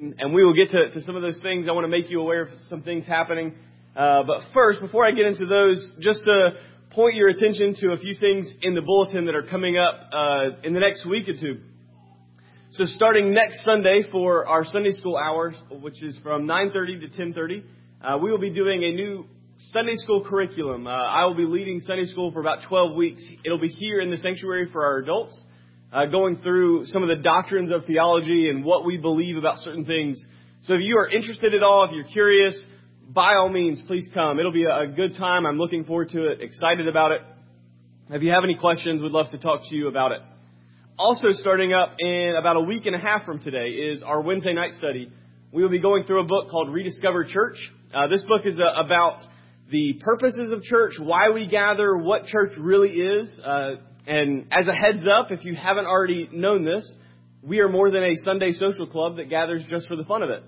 and we will get to, to some of those things. I want to make you aware of some things happening. Uh, but first, before I get into those, just to point your attention to a few things in the bulletin that are coming up uh, in the next week or two. So starting next Sunday for our Sunday school hours, which is from 9.30 to 10.30, uh, we will be doing a new Sunday school curriculum. Uh, I will be leading Sunday school for about 12 weeks. It'll be here in the sanctuary for our adults, uh, going through some of the doctrines of theology and what we believe about certain things. So if you are interested at all, if you're curious, by all means, please come. It'll be a good time. I'm looking forward to it, excited about it. If you have any questions, we'd love to talk to you about it. Also starting up in about a week and a half from today is our Wednesday night study. We will be going through a book called Rediscover Church. Uh, this book is uh, about the purposes of church, why we gather, what church really is. Uh, and as a heads up, if you haven't already known this, we are more than a Sunday social club that gathers just for the fun of it.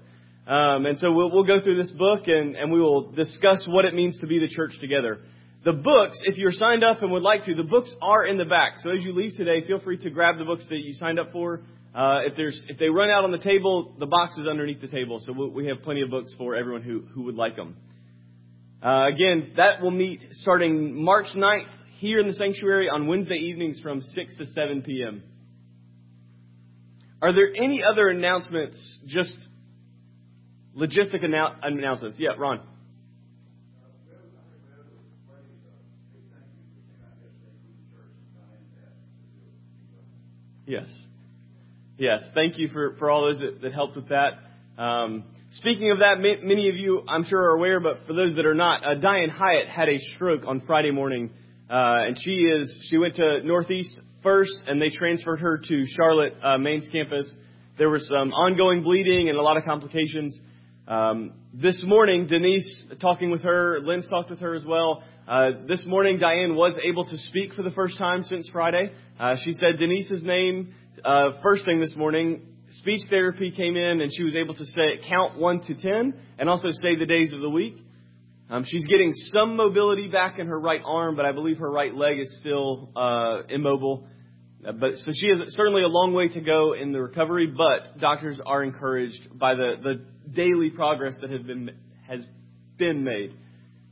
Um, and so we'll, we'll go through this book and, and we will discuss what it means to be the church together. The books, if you're signed up and would like to, the books are in the back. So as you leave today, feel free to grab the books that you signed up for. Uh, if there's if they run out on the table, the box is underneath the table. So we have plenty of books for everyone who who would like them. Uh, again, that will meet starting March 9th here in the sanctuary on Wednesday evenings from 6 to 7 p.m. Are there any other announcements, just logistic annou- announcements? Yeah, Ron. Yes. Yes. Thank you for, for all those that, that helped with that. Um, Speaking of that, many of you, I'm sure, are aware, but for those that are not, uh, Diane Hyatt had a stroke on Friday morning, and she is she went to Northeast first, and they transferred her to Charlotte uh, Main's campus. There was some ongoing bleeding and a lot of complications. Um, this morning, Denise talking with her, Lynn's talked with her as well. Uh, this morning, Diane was able to speak for the first time since Friday. Uh, she said Denise's name uh, first thing this morning speech therapy came in and she was able to say count one to ten and also say the days of the week. Um, she's getting some mobility back in her right arm, but I believe her right leg is still uh, immobile. Uh, but so she has certainly a long way to go in the recovery. But doctors are encouraged by the the daily progress that has been has been made.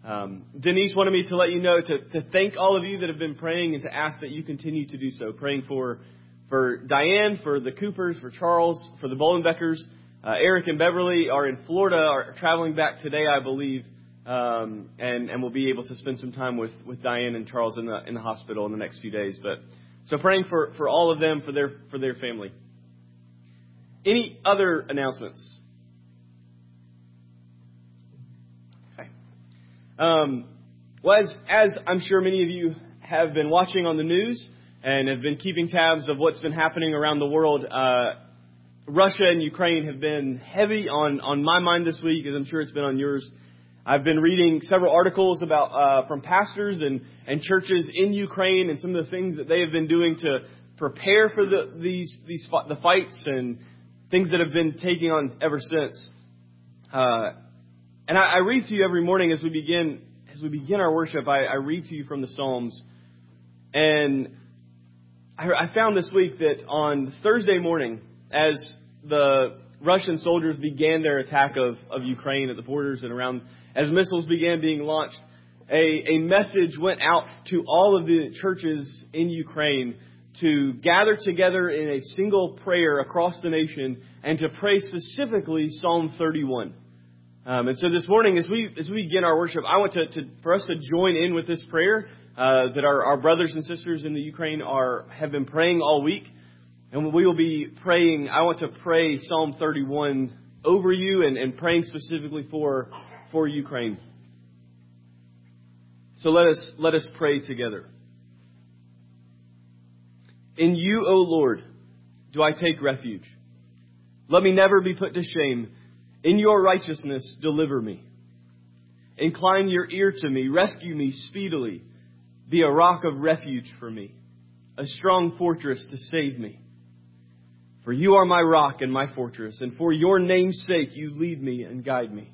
Um, Denise wanted me to let you know to, to thank all of you that have been praying and to ask that you continue to do so, praying for for Diane, for the Coopers, for Charles, for the Bolenbeckers. Uh, Eric and Beverly are in Florida, are traveling back today, I believe, um, and and will be able to spend some time with, with Diane and Charles in the in the hospital in the next few days. But so praying for, for all of them for their for their family. Any other announcements? Okay. Um, well, as, as I'm sure many of you have been watching on the news, and have been keeping tabs of what's been happening around the world. Uh, Russia and Ukraine have been heavy on, on my mind this week, as I'm sure it's been on yours. I've been reading several articles about uh, from pastors and, and churches in Ukraine and some of the things that they have been doing to prepare for the, these these the fights and things that have been taking on ever since. Uh, and I, I read to you every morning as we begin as we begin our worship. I, I read to you from the Psalms, and I found this week that on Thursday morning, as the Russian soldiers began their attack of, of Ukraine at the borders and around, as missiles began being launched, a, a message went out to all of the churches in Ukraine to gather together in a single prayer across the nation and to pray specifically Psalm 31. Um, and so this morning, as we as we begin our worship, I want to, to for us to join in with this prayer uh, that our, our brothers and sisters in the Ukraine are have been praying all week, and we will be praying. I want to pray Psalm 31 over you and, and praying specifically for for Ukraine. So let us let us pray together. In you, O Lord, do I take refuge. Let me never be put to shame. In your righteousness, deliver me. Incline your ear to me. Rescue me speedily. Be a rock of refuge for me, a strong fortress to save me. For you are my rock and my fortress, and for your name's sake you lead me and guide me.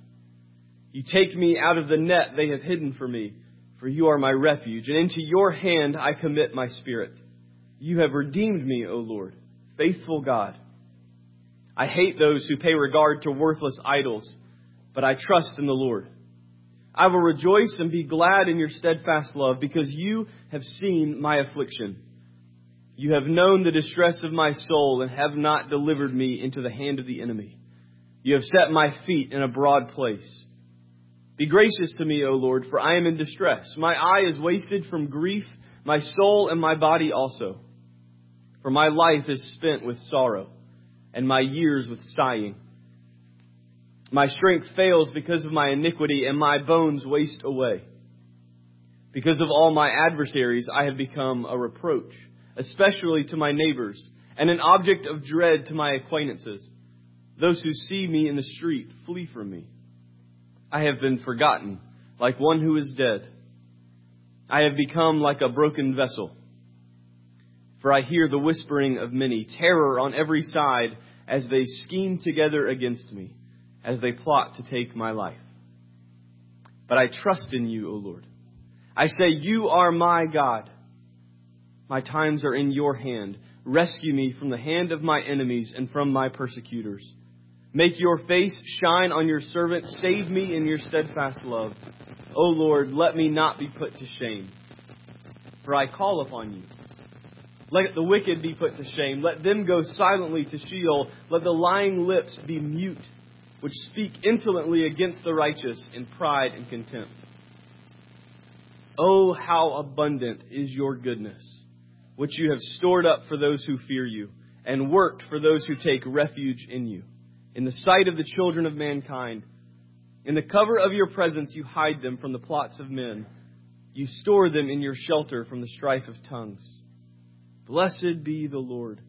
You take me out of the net they have hidden for me, for you are my refuge, and into your hand I commit my spirit. You have redeemed me, O Lord, faithful God. I hate those who pay regard to worthless idols, but I trust in the Lord. I will rejoice and be glad in your steadfast love because you have seen my affliction. You have known the distress of my soul and have not delivered me into the hand of the enemy. You have set my feet in a broad place. Be gracious to me, O Lord, for I am in distress. My eye is wasted from grief, my soul and my body also. For my life is spent with sorrow, and my years with sighing. My strength fails because of my iniquity, and my bones waste away. Because of all my adversaries, I have become a reproach, especially to my neighbors, and an object of dread to my acquaintances. Those who see me in the street flee from me. I have been forgotten, like one who is dead. I have become like a broken vessel. For I hear the whispering of many, terror on every side as they scheme together against me, as they plot to take my life. But I trust in you, O Lord. I say, You are my God. My times are in your hand. Rescue me from the hand of my enemies and from my persecutors. Make your face shine on your servant. Save me in your steadfast love. O Lord, let me not be put to shame, for I call upon you. Let the wicked be put to shame. Let them go silently to Sheol. Let the lying lips be mute, which speak insolently against the righteous in pride and contempt. Oh, how abundant is your goodness, which you have stored up for those who fear you, and worked for those who take refuge in you in the sight of the children of mankind. In the cover of your presence, you hide them from the plots of men. You store them in your shelter from the strife of tongues. Blessed be the Lord,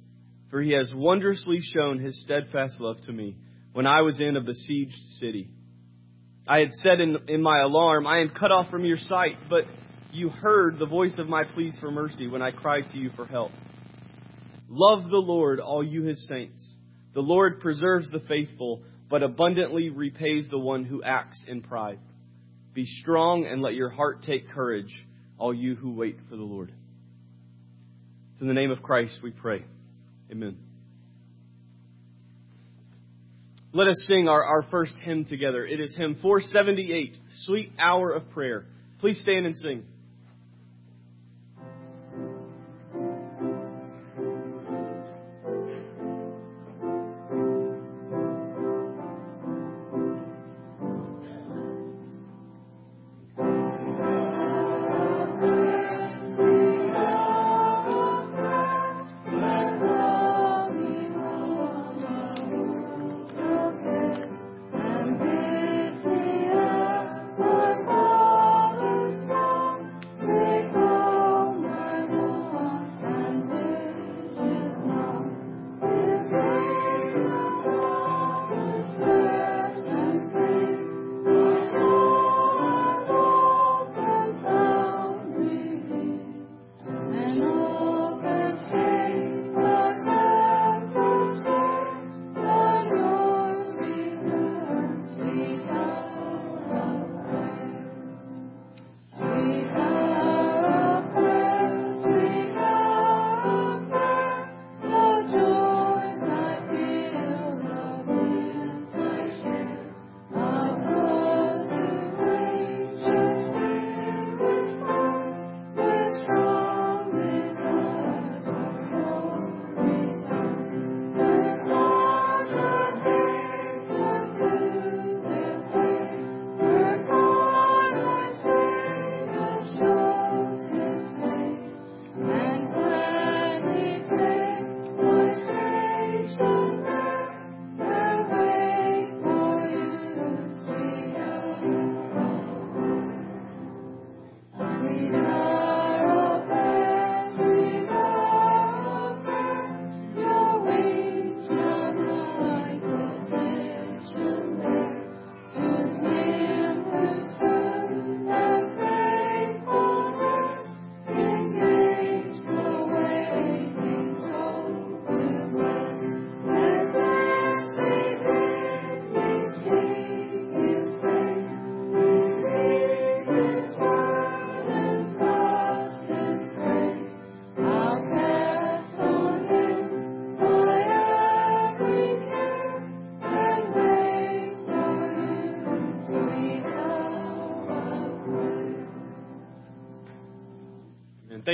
for he has wondrously shown his steadfast love to me when I was in a besieged city. I had said in, in my alarm, I am cut off from your sight, but you heard the voice of my pleas for mercy when I cried to you for help. Love the Lord, all you his saints. The Lord preserves the faithful, but abundantly repays the one who acts in pride. Be strong and let your heart take courage, all you who wait for the Lord. It's in the name of Christ we pray. Amen. Let us sing our, our first hymn together. It is hymn 478, Sweet Hour of Prayer. Please stand and sing.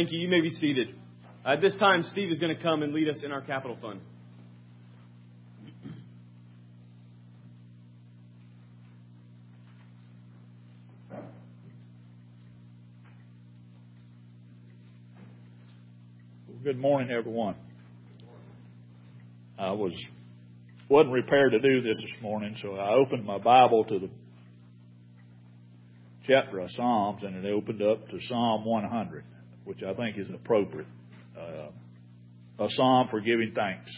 Thank you. You may be seated. At this time, Steve is going to come and lead us in our capital fund. Good morning, everyone. I was wasn't prepared to do this this morning, so I opened my Bible to the chapter of Psalms, and it opened up to Psalm 100, which I think is appropriate. Uh, a psalm for giving thanks,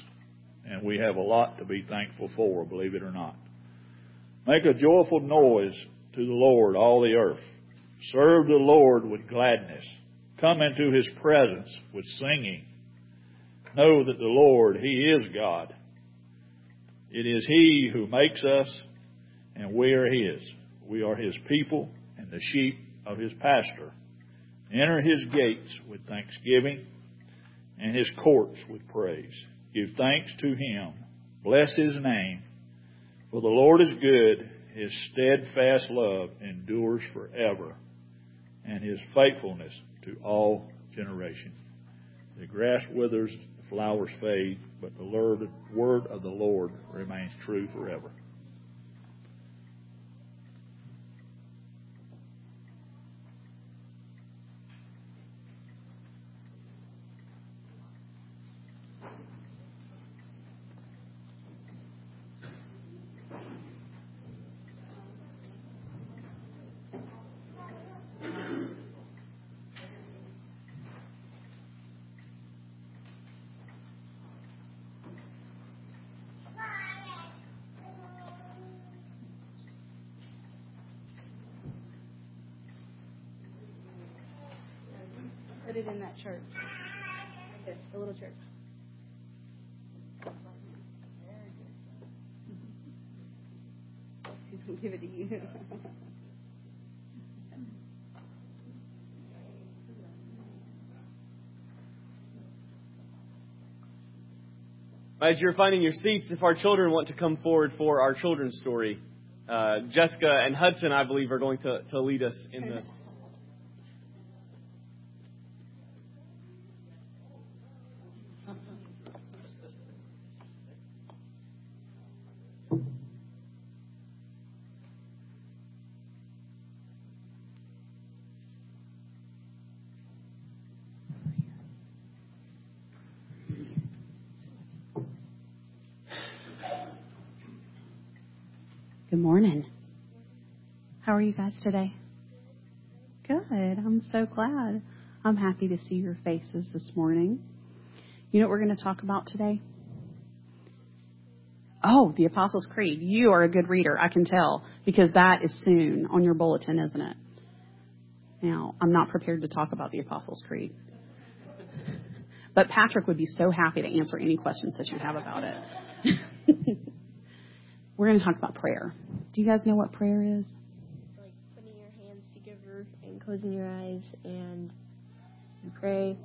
and we have a lot to be thankful for, believe it or not. Make a joyful noise to the Lord, all the earth. Serve the Lord with gladness. Come into his presence with singing. Know that the Lord, he is God. It is he who makes us, and we are his. We are his people and the sheep of his pasture. Enter his gates with thanksgiving and his courts with praise. Give thanks to him. Bless his name. For the Lord is good. His steadfast love endures forever, and his faithfulness to all generations. The grass withers, the flowers fade, but the word of the Lord remains true forever. Church. The little church. He's going to give it to you. As you're finding your seats, if our children want to come forward for our children's story, uh, Jessica and Hudson, I believe, are going to, to lead us in this. You guys today? Good. I'm so glad. I'm happy to see your faces this morning. You know what we're going to talk about today? Oh, the Apostles' Creed. You are a good reader, I can tell, because that is soon on your bulletin, isn't it? Now, I'm not prepared to talk about the Apostles' Creed. But Patrick would be so happy to answer any questions that you have about it. We're going to talk about prayer. Do you guys know what prayer is? Closing your eyes and you pray.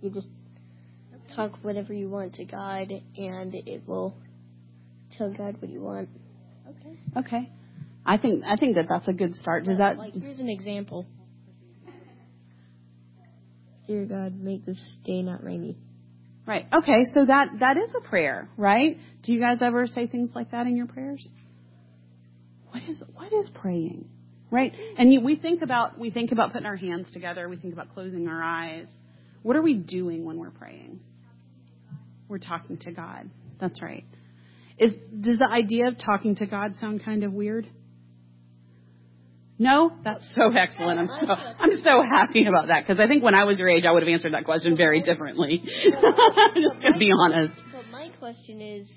You just talk whatever you want to God and it will tell God what you want. Okay. Okay. I think I think that that's a good start. Does that like here's an example. Dear God, make this day not rainy. Right. Okay, so that that is a prayer, right? Do you guys ever say things like that in your prayers? What is what is praying? Right? And we think about we think about putting our hands together, we think about closing our eyes. What are we doing when we're praying? We're talking to God. That's right. Is does the idea of talking to God sound kind of weird? No, that's so excellent. I'm so I'm so happy about that because I think when I was your age, I would have answered that question very differently. I'm just gonna be honest. But my question is,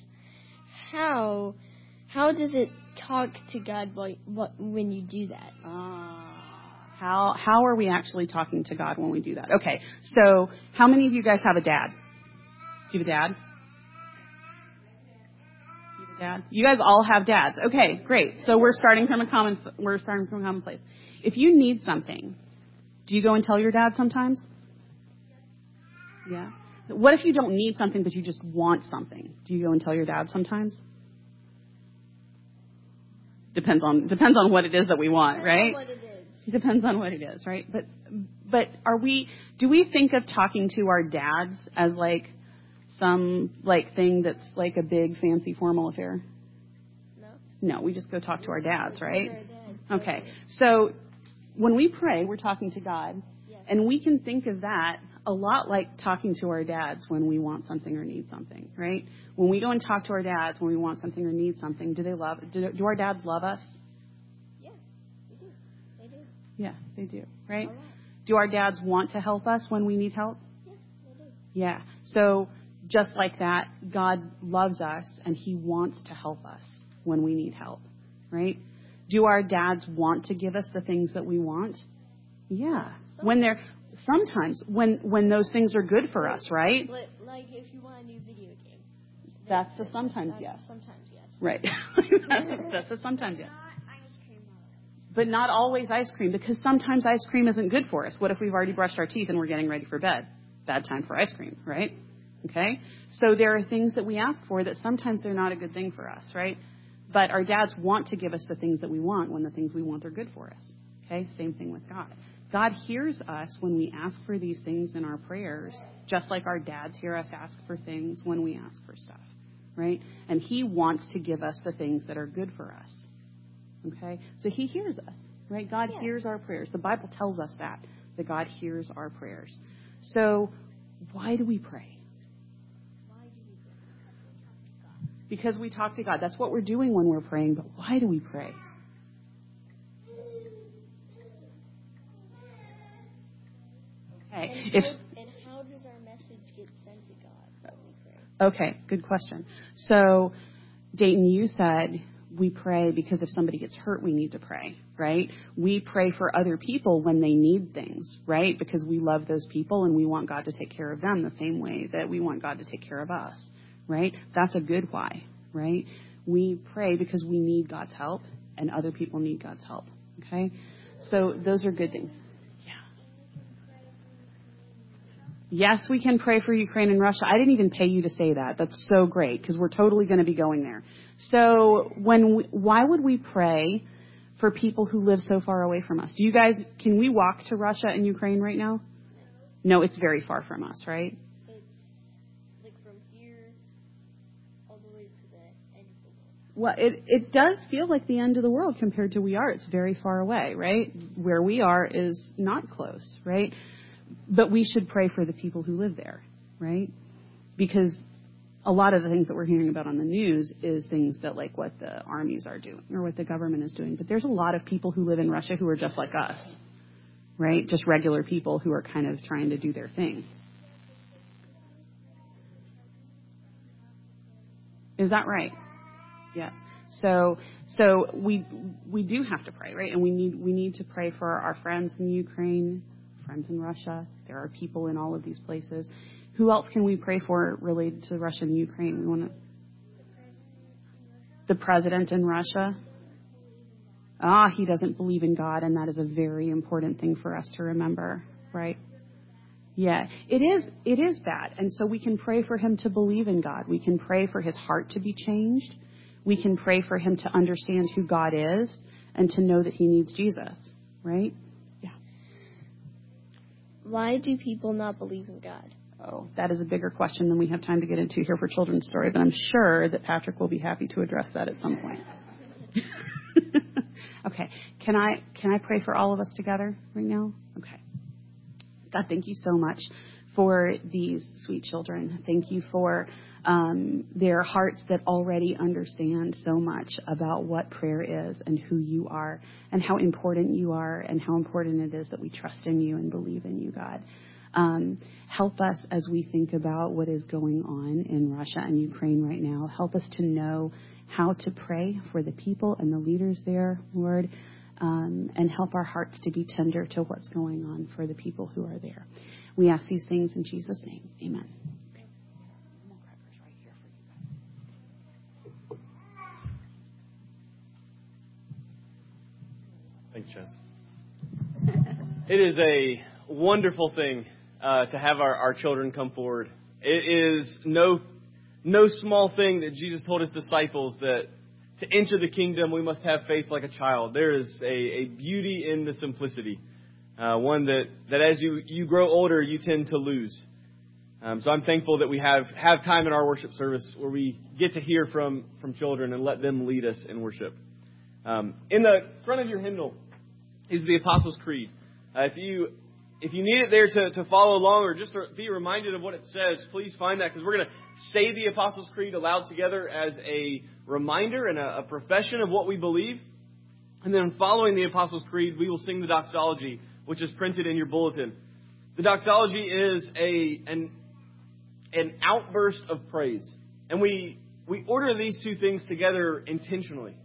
how how does it talk to God when you do that? Uh, how how are we actually talking to God when we do that? Okay, so how many of you guys have a dad? Do you have a dad? Do you have a dad? You guys all have dads. Okay, great. So we're starting from a common we're starting from a common place. If you need something, do you go and tell your dad sometimes? Yeah. What if you don't need something but you just want something? Do you go and tell your dad sometimes? Depends on depends on what it is that we want, right? What it is. It depends on what it is, right? But but are we Do we think of talking to our dads as like some like thing that's like a big fancy formal affair? No. No, we just go talk to our dads, right? Okay. So when we pray, we're talking to God. And we can think of that a lot like talking to our dads when we want something or need something, right? When we go and talk to our dads when we want something or need something, do they love do, do our dads love us? Yeah, they do. They do. Yeah, they do, right? Lot. Do our dads want to help us when we need help? Yes, they do. Yeah. So just like that, God loves us and he wants to help us when we need help, right? Do our dads want to give us the things that we want? Yeah. When they're sometimes when when those things are good for us, right? But like if you want a new video game. That's a sometimes That's yes. Sometimes yes. Right. That's a sometimes yes. Not ice cream always. But not always ice cream because sometimes ice cream isn't good for us. What if we've already brushed our teeth and we're getting ready for bed? Bad time for ice cream, right? Okay? So there are things that we ask for that sometimes they're not a good thing for us, right? But our dads want to give us the things that we want when the things we want are good for us. Okay? Same thing with God. God hears us when we ask for these things in our prayers, just like our dads hear us ask for things when we ask for stuff, right? And He wants to give us the things that are good for us. Okay? So He hears us, right? God Yeah. hears our prayers. The Bible tells us that, that God hears our prayers. So, why do we pray? Why do we pray? Because we talk to God. That's what we're doing when we're praying, but why do we pray? Okay. And, If how, and how does our message get sent to God when we pray? Okay, good question. So, Dayton, you said we pray because if somebody gets hurt, we need to pray, right? We pray for other people when they need things, right? Because we love those people and we want God to take care of them the same way that we want God to take care of us, right? That's a good why, right? We pray because we need God's help and other people need God's help, okay? So, those are good things. Yes, we can pray for Ukraine and Russia. I didn't even pay you to say that. That's so great because we're totally going to be going there. So, when we, why would we pray for people who live so far away from us? Do you guys can we walk to Russia and Ukraine right now? No, it's very far from us, right? It's like from here all the way to the end of the world. Well, it it does feel like the end of the world compared to where we are. It's very far away, right? Where we are is not close, right? But we should pray for the people who live there, right? Because a lot of the things that we're hearing about on the news is things that like what the armies are doing or what the government is doing. But there's a lot of people who live in Russia who are just like us, right? Just regular people who are kind of trying to do their thing. Is that right? Yeah. So so we we do have to pray, right? And we need we need to pray for our friends in Ukraine, friends in Russia. There are people in all of these places. Who else can we pray for related to Russia and Ukraine? We want to the president in Russia. Ah, he doesn't believe in God, and that is a very important thing for us to remember, right? Yeah, it is. It is that, and so we can pray for him to believe in God. We can pray for his heart to be changed. We can pray for him to understand who God is and to know that he needs Jesus, right? Why do people not believe in God? Oh, that is a bigger question than we have time to get into here for children's story, but I'm sure that Patrick will be happy to address that at some point. okay, can I can I pray for all of us together right now? Okay. God, thank you so much for these sweet children. Thank you for um, their hearts that already understand so much about what prayer is and who you are and how important you are and how important it is that we trust in you and believe in you, God. Um, help us as we think about what is going on in Russia and Ukraine right now. Help us to know how to pray for the people and the leaders there, Lord, um, and help our hearts to be tender to what's going on for the people who are there. We ask these things in Jesus' name. Amen. Jess. It is a wonderful thing uh, to have our, our children come forward. It is no no small thing that Jesus told his disciples that to enter the kingdom we must have faith like a child. There is a, a beauty in the simplicity. uh, one that, that as you, you grow older, you tend to lose. Um, so I'm thankful that we have, have time in our worship service where we get to hear from, from children and let them lead us in worship. Um, in the front of your hymnal is the Apostles' Creed. Uh, if you if you need it there to, to follow along or just to be reminded of what it says, please find that because we're going to say the Apostles' Creed aloud together as a reminder and a, a profession of what we believe. And then following the Apostles' Creed, we will sing the doxology, which is printed in your bulletin. The doxology is a an an outburst of praise. And we we order these two things together intentionally.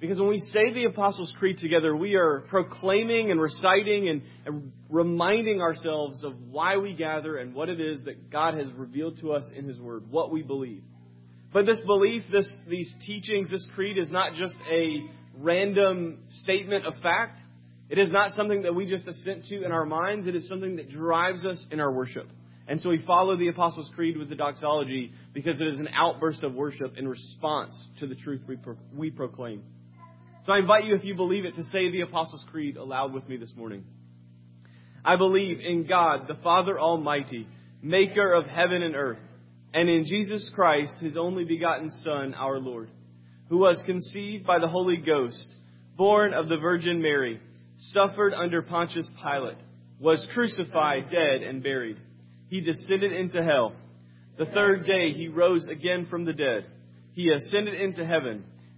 Because when we say the Apostles' Creed together, we are proclaiming and reciting and, and, reminding ourselves of why we gather and what it is that God has revealed to us in His Word, what we believe. But this belief, this, these teachings, this creed is not just a random statement of fact. It is not something that we just assent to in our minds. It is something that drives us in our worship. And so we follow the Apostles' Creed with the doxology because it is an outburst of worship in response to the truth we, pro- we proclaim. So I invite you, if you believe it, to say the Apostles' Creed aloud with me this morning. I believe in God, the Father Almighty, maker of heaven and earth, and in Jesus Christ, his only begotten Son, our Lord, who was conceived by the Holy Ghost, born of the Virgin Mary, suffered under Pontius Pilate, was crucified, dead, and buried. He descended into hell. The third day he rose again from the dead. He ascended into heaven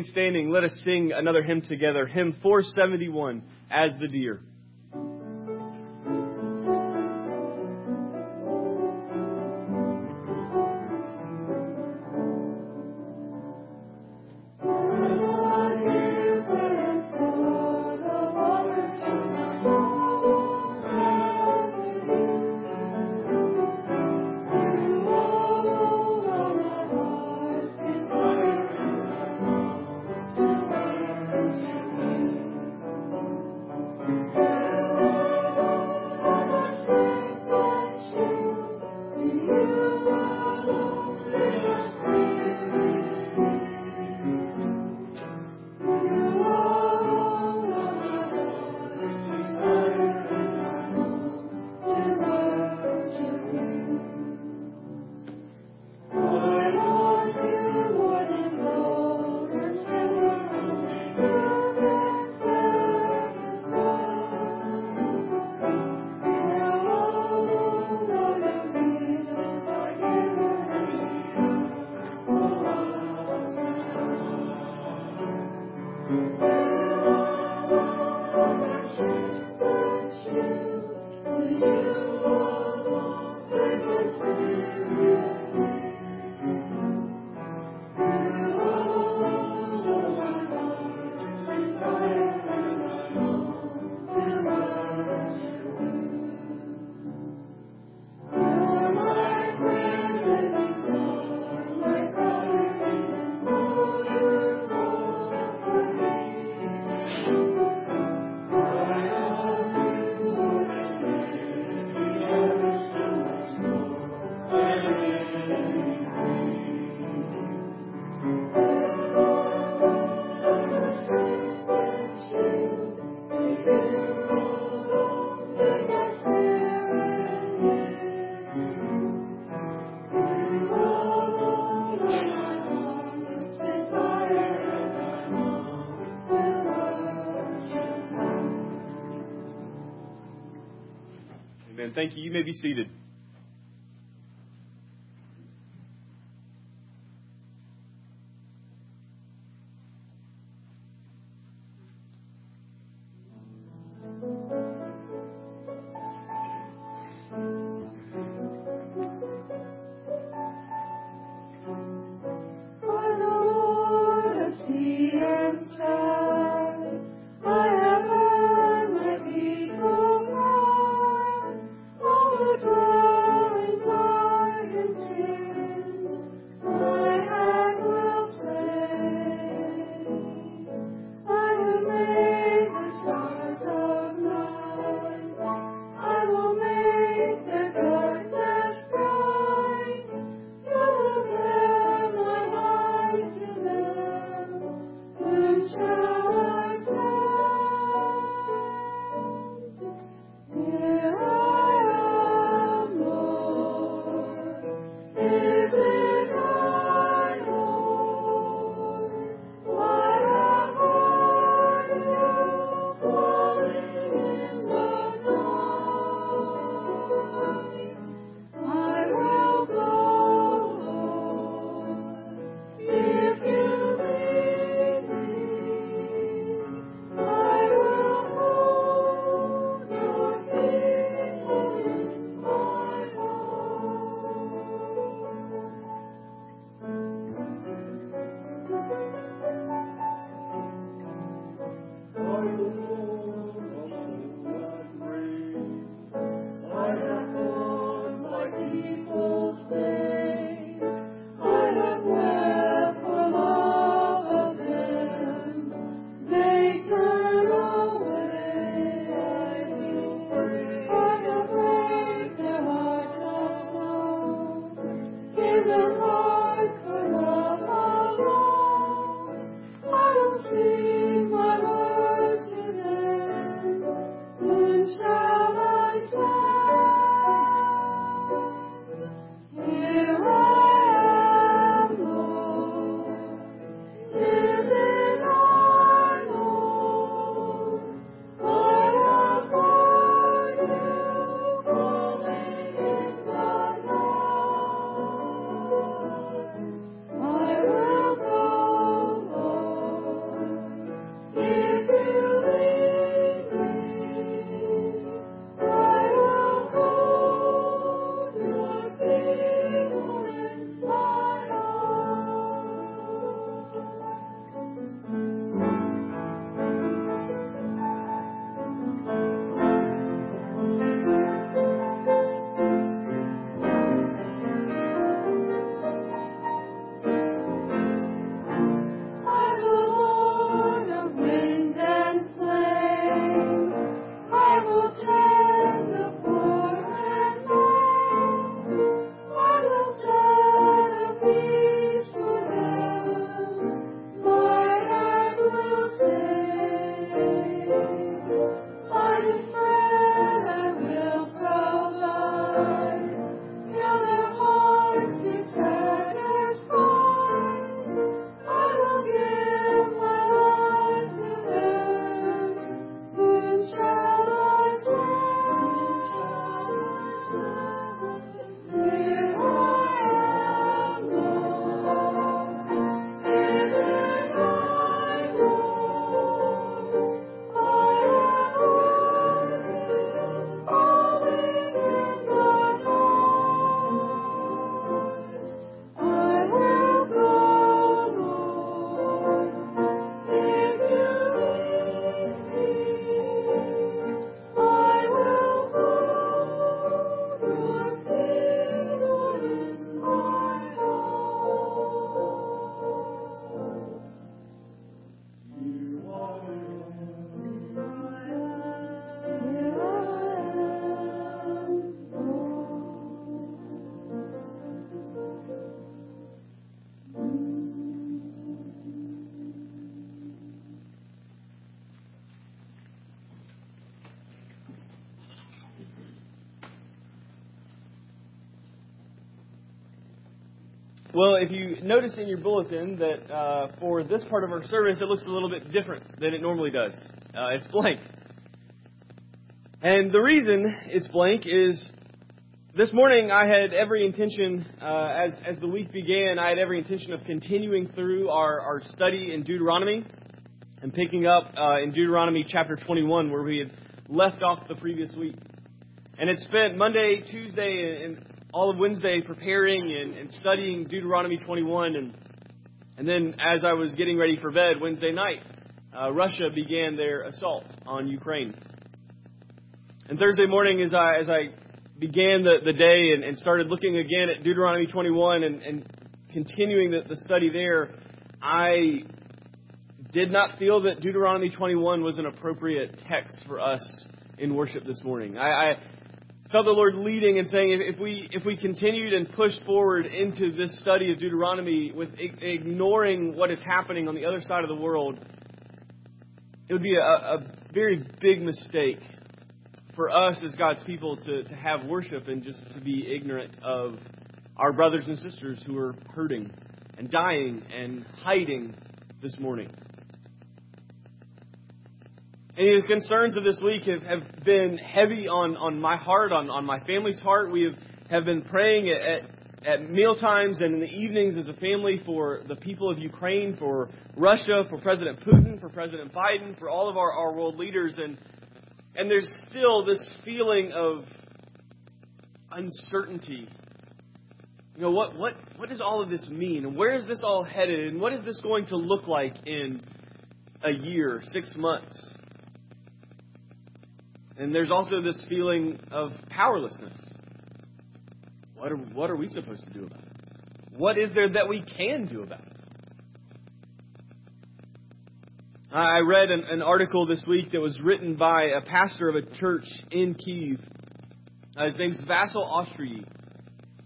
Remain standing, let us sing another hymn together. Hymn 471, As the Deer. Amen. Thank you. You may be seated. Well, if you notice in your bulletin that uh, for this part of our service, it looks a little bit different than it normally does. Uh, it's blank. And the reason it's blank is this morning I had every intention, uh, as, as the week began, I had every intention of continuing through our, our study in Deuteronomy and picking up uh, in Deuteronomy chapter 21 where we had left off the previous week. And it spent Monday, Tuesday, and all of Wednesday preparing and, and studying Deuteronomy 21. And, and then as I was getting ready for bed Wednesday night, uh, Russia began their assault on Ukraine. And Thursday morning, as I, as I began the, the day and, and started looking again at Deuteronomy 21 and, and continuing the, the study there, I did not feel that Deuteronomy 21 was an appropriate text for us in worship this morning. I, I felt the Lord leading and saying if, we if we continued and pushed forward into this study of Deuteronomy with ignoring what is happening on the other side of the world, it would be a, a very big mistake for us as God's people to, to have worship and just to be ignorant of our brothers and sisters who are hurting and dying and hiding this morning. And the concerns of this week have, have been heavy on, on my heart, on, on my family's heart. We have, have been praying at, at, at meal times and in the evenings as a family for the people of Ukraine, for Russia, for President Putin, for President Biden, for all of our, our world leaders. And, and there's still this feeling of uncertainty. You know, what, what, what does all of this mean? And where is this all headed? And what is this going to look like in a year, six months? And there's also this feeling of powerlessness. What are, what are we supposed to do about it? What is there that we can do about it? I read an, an article this week that was written by a pastor of a church in Kiev. Uh, his name's Vasil Ostryi.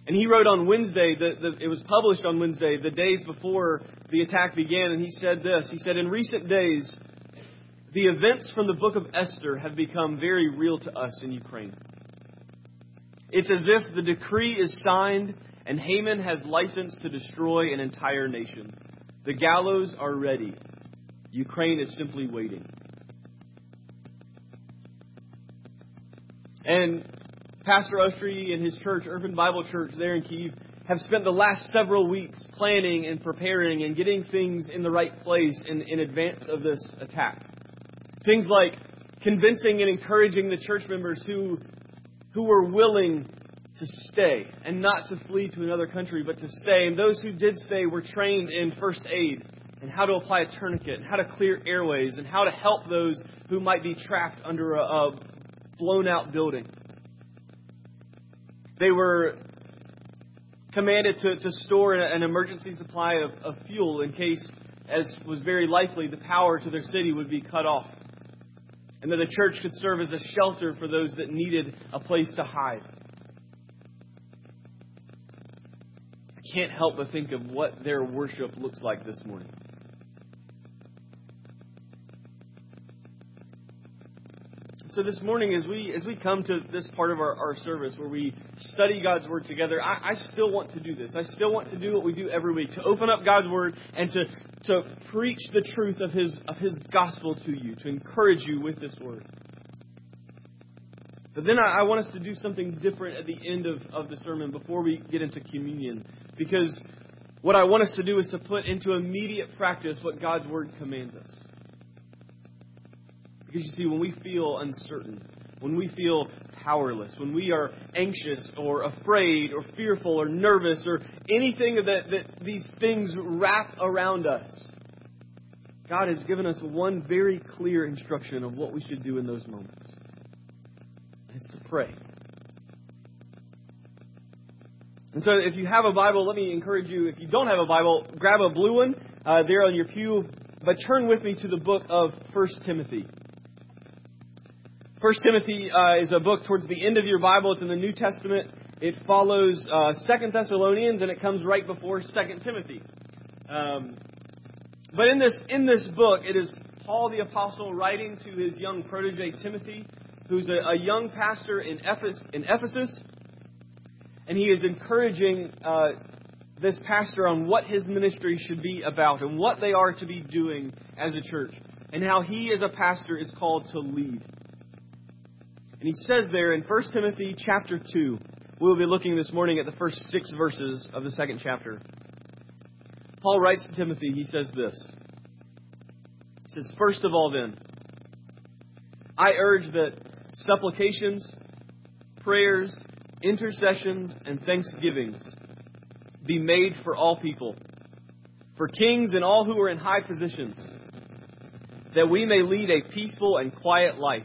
And he wrote on Wednesday, the, the, it was published on Wednesday, the days before the attack began, and he said this. He said, In recent days, the events from the book of Esther have become very real to us in Ukraine. It's as if the decree is signed and Haman has license to destroy an entire nation. The gallows are ready. Ukraine is simply waiting. And Pastor Ostryi and his church, Urban Bible Church, there in Kiev, have spent the last several weeks planning and preparing and getting things in the right place in, in advance of this attack. Things like convincing and encouraging the church members who, who were willing to stay and not to flee to another country, but to stay. And those who did stay were trained in first aid and how to apply a tourniquet and how to clear airways and how to help those who might be trapped under a, a blown out building. They were commanded to, to store an emergency supply of, of fuel in case, as was very likely, the power to their city would be cut off and that the church could serve as a shelter for those that needed a place to hide. I can't help but think of what their worship looks like this morning. So this morning, as we as we come to this part of our, our service where we study God's Word together, I, I still want to do this. I still want to do what we do every week to open up God's Word and to to preach the truth of His of His gospel to you, to encourage you with this Word. But then I, I want us to do something different at the end of, of the sermon before we get into communion, because what I want us to do is to put into immediate practice what God's Word commands us. Because you see, when we feel uncertain, when we feel powerless, when we are anxious or afraid or fearful or nervous or anything that, that these things wrap around us, God has given us one very clear instruction of what we should do in those moments. It's to pray. And so, if you have a Bible, let me encourage you. If you don't have a Bible, grab a blue one uh, there on your pew. But turn with me to the book of First Timothy. First Timothy uh, is a book towards the end of your Bible. It's in the New Testament. It follows uh, Second Thessalonians, and it comes right before Second Timothy. Um, but in this in this book, it is Paul the apostle writing to his young protege Timothy, who's a, a young pastor in Ephesus, in Ephesus, and he is encouraging uh, this pastor on what his ministry should be about and what they are to be doing as a church and how he as a pastor is called to lead. And he says there in 1 Timothy chapter 2, we'll be looking this morning at the first six verses of the second chapter. Paul writes to Timothy, he says this. He says, First of all, then, I urge that supplications, prayers, intercessions, and thanksgivings be made for all people, for kings and all who are in high positions, that we may lead a peaceful and quiet life,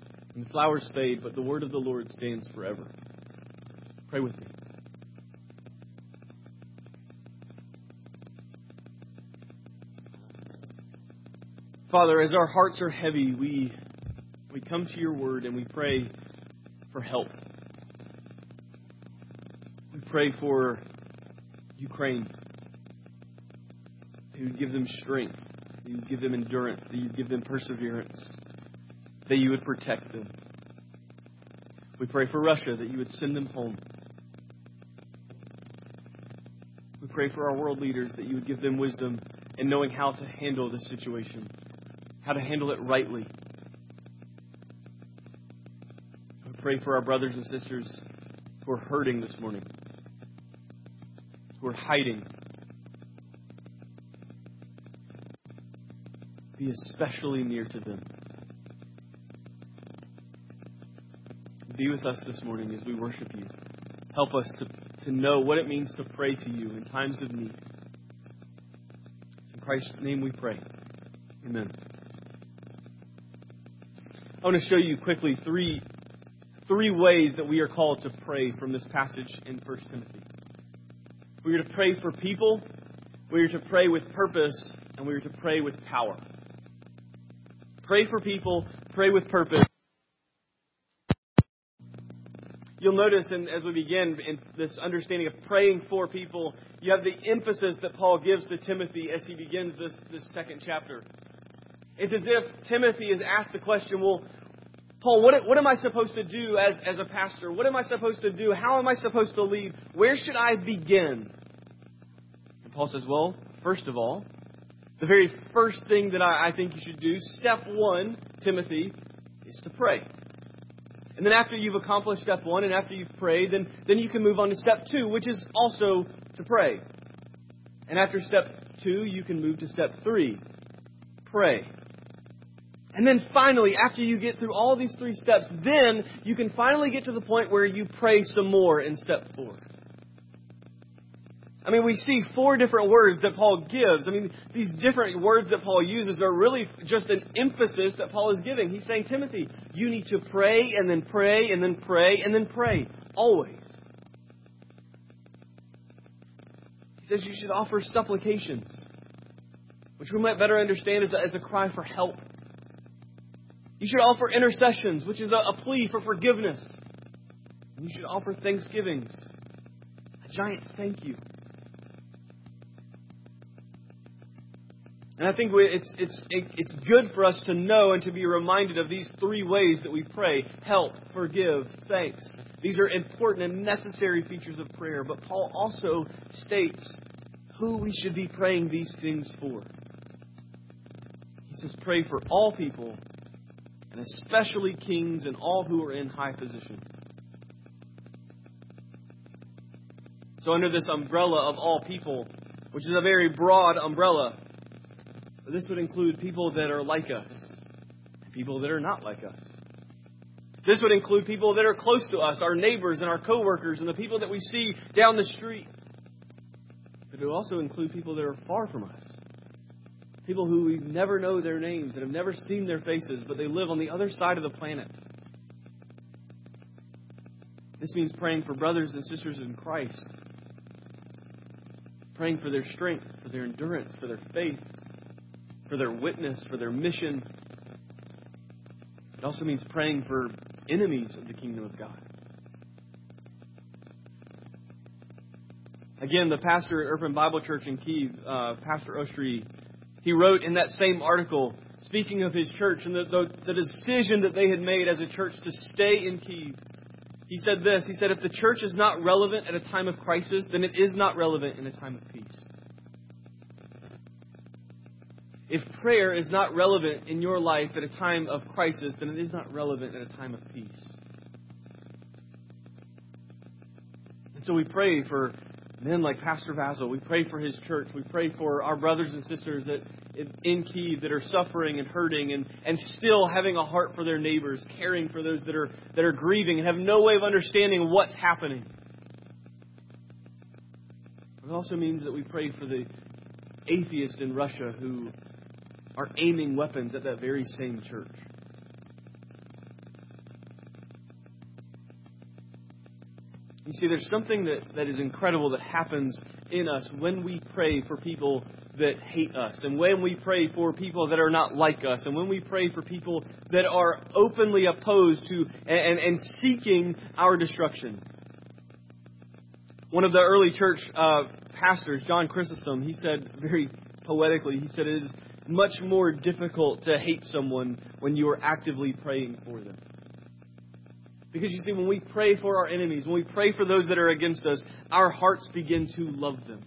and the flowers fade, but the word of the Lord stands forever. Pray with me. Father, as our hearts are heavy, we, we come to your word and we pray for help. We pray for Ukraine. That you give them strength. That you give them endurance. That you give them perseverance. That you would protect them. We pray for Russia that you would send them home. We pray for our world leaders that you would give them wisdom in knowing how to handle this situation, how to handle it rightly. We pray for our brothers and sisters who are hurting this morning who are hiding. Be especially near to them. Be with us this morning as we worship you. Help us to, to know what it means to pray to you in times of need. It's in Christ's name we pray. Amen. I want to show you quickly three, three ways that we are called to pray from this passage in 1 Timothy. We are to pray for people. We are to pray with purpose. And we are to pray with power. Pray for people. Pray with purpose. You'll notice, in, as we begin in this understanding of praying for people, you have the emphasis that Paul gives to Timothy as he begins this, this second chapter. It's as if Timothy is asked the question, well, Paul, what, what am I supposed to do as, as a pastor? What am I supposed to do? How am I supposed to lead? Where should I begin? And Paul says, well, first of all, the very first thing that I, I think you should do, step one, Timothy, is to pray. And then after you've accomplished step one and after you've prayed, then, then you can move on to step two, which is also to pray. And after step two, you can move to step three. Pray. And then finally, after you get through all these three steps, then you can finally get to the point where you pray some more in step four. I mean, we see four different words that Paul gives. I mean, these different words that Paul uses are really just an emphasis that Paul is giving. He's saying, Timothy, you need to pray and then pray and then pray and then pray. Always. He says you should offer supplications, which we might better understand as a, as a cry for help. You should offer intercessions, which is a, a plea for forgiveness. And you should offer thanksgivings, a giant thank you. And I think it's, it's, it's good for us to know and to be reminded of these three ways that we pray help, forgive, thanks. These are important and necessary features of prayer. But Paul also states who we should be praying these things for. He says, Pray for all people and especially kings and all who are in high position. So, under this umbrella of all people, which is a very broad umbrella, this would include people that are like us, people that are not like us. This would include people that are close to us, our neighbors and our coworkers, and the people that we see down the street. But it would also include people that are far from us. People who we never know their names and have never seen their faces, but they live on the other side of the planet. This means praying for brothers and sisters in Christ, praying for their strength, for their endurance, for their faith, for their witness, for their mission. It also means praying for enemies of the kingdom of God. Again, the pastor at Urban Bible Church in Kiev, uh, Pastor Ostryi, he wrote in that same article, speaking of his church and the, the, the decision that they had made as a church to stay in Kiev. He said this He said, If the church is not relevant at a time of crisis, then it is not relevant in a time of peace. If prayer is not relevant in your life at a time of crisis, then it is not relevant at a time of peace. And so we pray for men like Pastor Vasil. We pray for his church. We pray for our brothers and sisters that, in Kiev that are suffering and hurting and, and still having a heart for their neighbors, caring for those that are, that are grieving and have no way of understanding what's happening. It also means that we pray for the atheist in Russia who are aiming weapons at that very same church. You see, there's something that, that is incredible that happens in us when we pray for people that hate us, and when we pray for people that are not like us, and when we pray for people that are openly opposed to and, and seeking our destruction. One of the early church uh, pastors, John Chrysostom, he said very poetically, he said, It is much more difficult to hate someone when you are actively praying for them. Because you see, when we pray for our enemies, when we pray for those that are against us, our hearts begin to love them.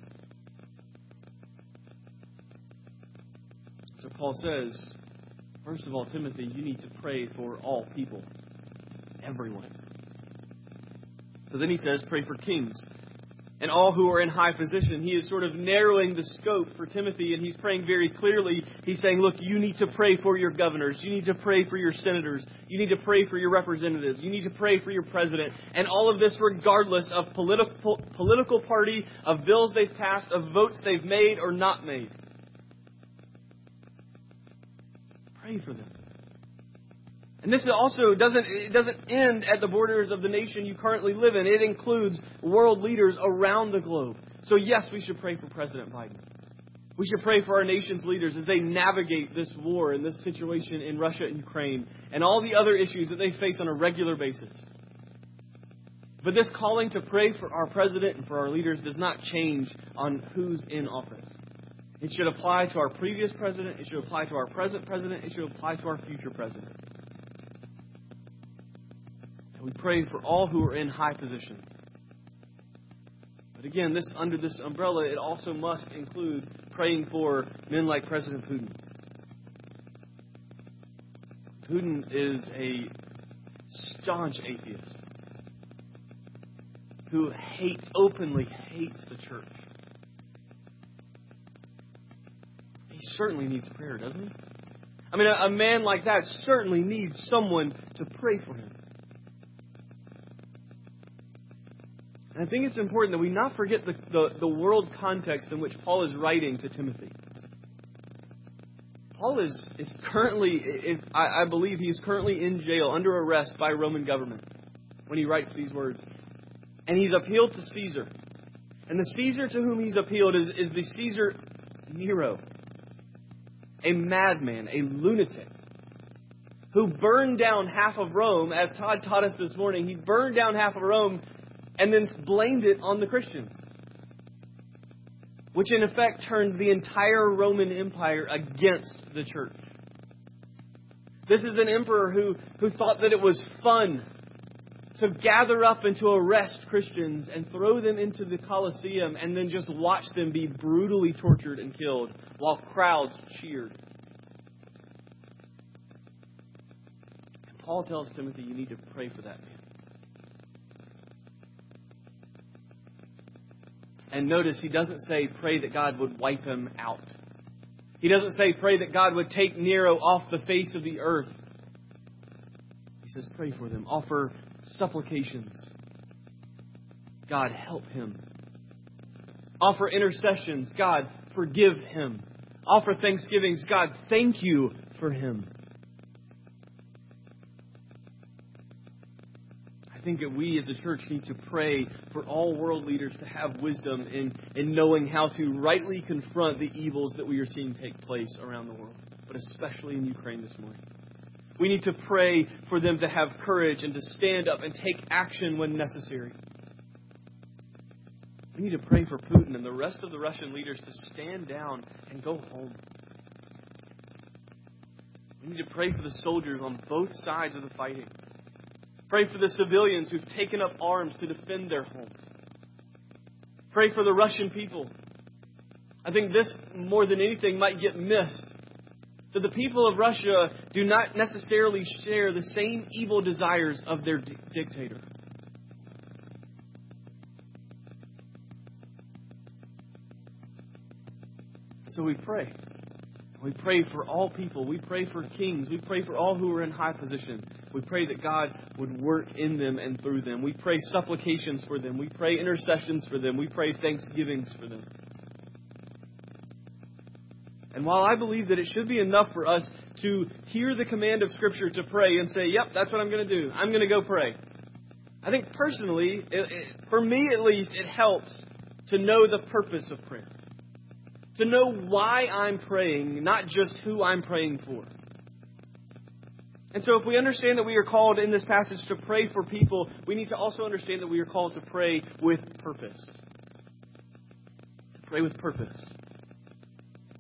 So Paul says, first of all, Timothy, you need to pray for all people, everyone. So then he says, pray for kings and all who are in high position. He is sort of narrowing the scope for Timothy, and he's praying very clearly. He's saying, Look, you need to pray for your governors. You need to pray for your senators. You need to pray for your representatives. You need to pray for your president. And all of this regardless of political, political party, of bills they've passed, of votes they've made or not made. Pray for them. And this also doesn't, it doesn't end at the borders of the nation you currently live in. It includes world leaders around the globe. So yes, we should pray for President Biden. We should pray for our nation's leaders as they navigate this war and this situation in Russia and Ukraine and all the other issues that they face on a regular basis. But this calling to pray for our president and for our leaders does not change on who's in office. It should apply to our previous president, it should apply to our present president, it should apply to our future president. We pray for all who are in high position. But again, this under this umbrella, it also must include praying for men like President Putin. Putin is a staunch atheist who hates, openly hates the church. He certainly needs prayer, doesn't he? I mean, a, a man like that certainly needs someone to pray for him. And I think it's important that we not forget the, the, the world context in which Paul is writing to Timothy. Paul is, is currently, if, I, I believe he is currently in jail under arrest by Roman government when he writes these words. And he's appealed to Caesar. And the Caesar to whom he's appealed is, is the Caesar Nero, a madman, a lunatic, who burned down half of Rome, as Todd taught us this morning. He burned down half of Rome and then blamed it on the Christians. Which in effect turned the entire Roman Empire against the church. This is an emperor who, who thought that it was fun to gather up and to arrest Christians and throw them into the Colosseum and then just watch them be brutally tortured and killed while crowds cheered. And Paul tells Timothy, you need to pray for that man. And notice he doesn't say pray that God would wipe him out. He doesn't say pray that God would take Nero off the face of the earth. He says pray for them. Offer supplications. God, help him. Offer intercessions. God, forgive him. Offer thanksgivings. God, thank you for him. Think that we as a church need to pray for all world leaders to have wisdom in, in knowing how to rightly confront the evils that we are seeing take place around the world, but especially in Ukraine this morning. We need to pray for them to have courage and to stand up and take action when necessary. We need to pray for Putin and the rest of the Russian leaders to stand down and go home. We need to pray for the soldiers on both sides of the fighting. Pray for the civilians who've taken up arms to defend their homes. Pray for the Russian people. I think this, more than anything, might get missed. That the people of Russia do not necessarily share the same evil desires of their di- dictator. So we pray. We pray for all people. We pray for kings. We pray for all who are in high position. We pray that God would work in them and through them. We pray supplications for them. We pray intercessions for them. We pray thanksgivings for them. And while I believe that it should be enough for us to hear the command of Scripture to pray and say, yep, that's what I'm going to do, I'm going to go pray. I think personally, it, it, for me at least, it helps to know the purpose of prayer to know why I'm praying, not just who I'm praying for. And so, if we understand that we are called in this passage to pray for people, we need to also understand that we are called to pray with purpose. To pray with purpose.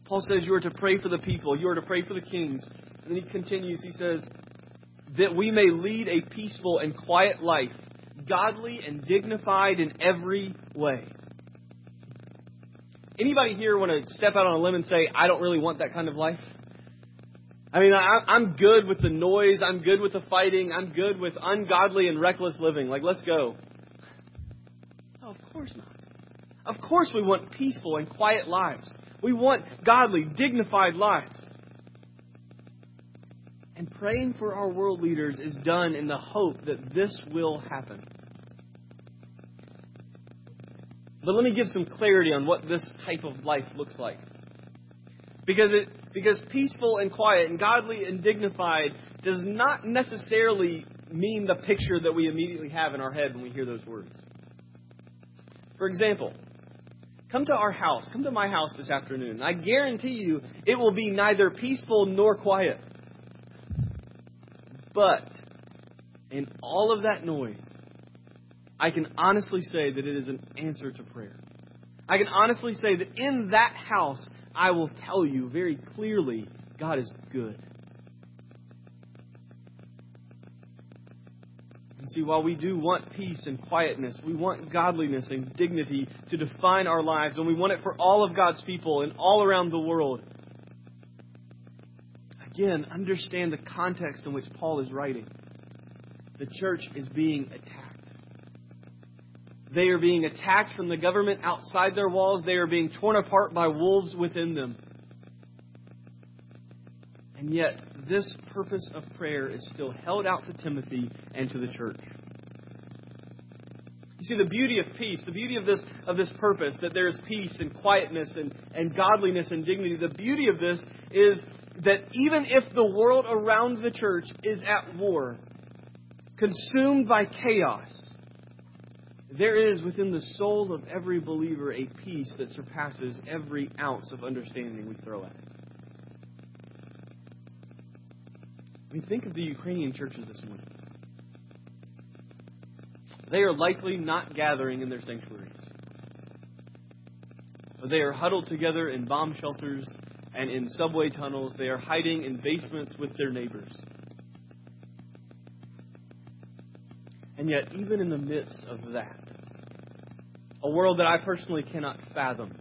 Paul says you are to pray for the people, you are to pray for the kings. And then he continues, he says, that we may lead a peaceful and quiet life, godly and dignified in every way. Anybody here want to step out on a limb and say, I don't really want that kind of life? I mean, I, I'm good with the noise. I'm good with the fighting. I'm good with ungodly and reckless living. Like, let's go. No, of course not. Of course, we want peaceful and quiet lives. We want godly, dignified lives. And praying for our world leaders is done in the hope that this will happen. But let me give some clarity on what this type of life looks like. Because it because peaceful and quiet and godly and dignified does not necessarily mean the picture that we immediately have in our head when we hear those words. For example, come to our house, come to my house this afternoon. I guarantee you it will be neither peaceful nor quiet. But in all of that noise, I can honestly say that it is an answer to prayer. I can honestly say that in that house, I will tell you very clearly God is good. And see, while we do want peace and quietness, we want godliness and dignity to define our lives, and we want it for all of God's people and all around the world. Again, understand the context in which Paul is writing. The church is being attacked. They are being attacked from the government outside their walls. They are being torn apart by wolves within them. And yet, this purpose of prayer is still held out to Timothy and to the church. You see, the beauty of peace, the beauty of this, of this purpose, that there is peace and quietness and, and godliness and dignity, the beauty of this is that even if the world around the church is at war, consumed by chaos, there is within the soul of every believer a peace that surpasses every ounce of understanding we throw at it. I mean, think of the Ukrainian churches this morning. They are likely not gathering in their sanctuaries. They are huddled together in bomb shelters and in subway tunnels. They are hiding in basements with their neighbors. And yet, even in the midst of that, a world that I personally cannot fathom,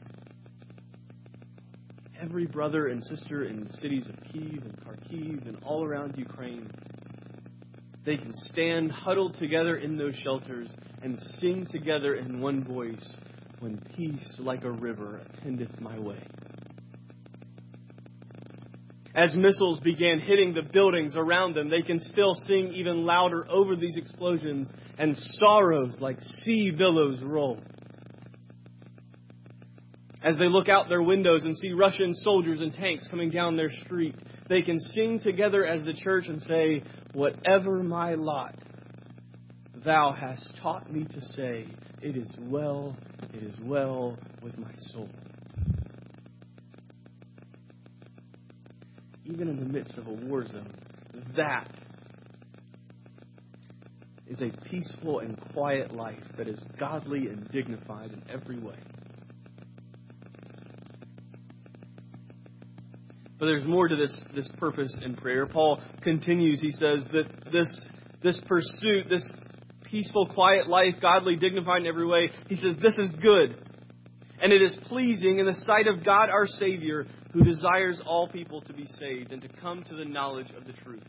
every brother and sister in the cities of Kiev and Kharkiv and all around Ukraine, they can stand huddled together in those shelters and sing together in one voice, When peace like a river attendeth my way. As missiles began hitting the buildings around them, they can still sing even louder over these explosions, and sorrows like sea billows roll. As they look out their windows and see Russian soldiers and tanks coming down their street, they can sing together as the church and say, Whatever my lot, Thou hast taught me to say, It is well, it is well with my soul. Even in the midst of a war zone, that is a peaceful and quiet life that is godly and dignified in every way. But there's more to this, this purpose in prayer. Paul continues, he says that this, this pursuit, this peaceful, quiet life, godly, dignified in every way, he says this is good. And it is pleasing in the sight of God our Savior, who desires all people to be saved and to come to the knowledge of the truth.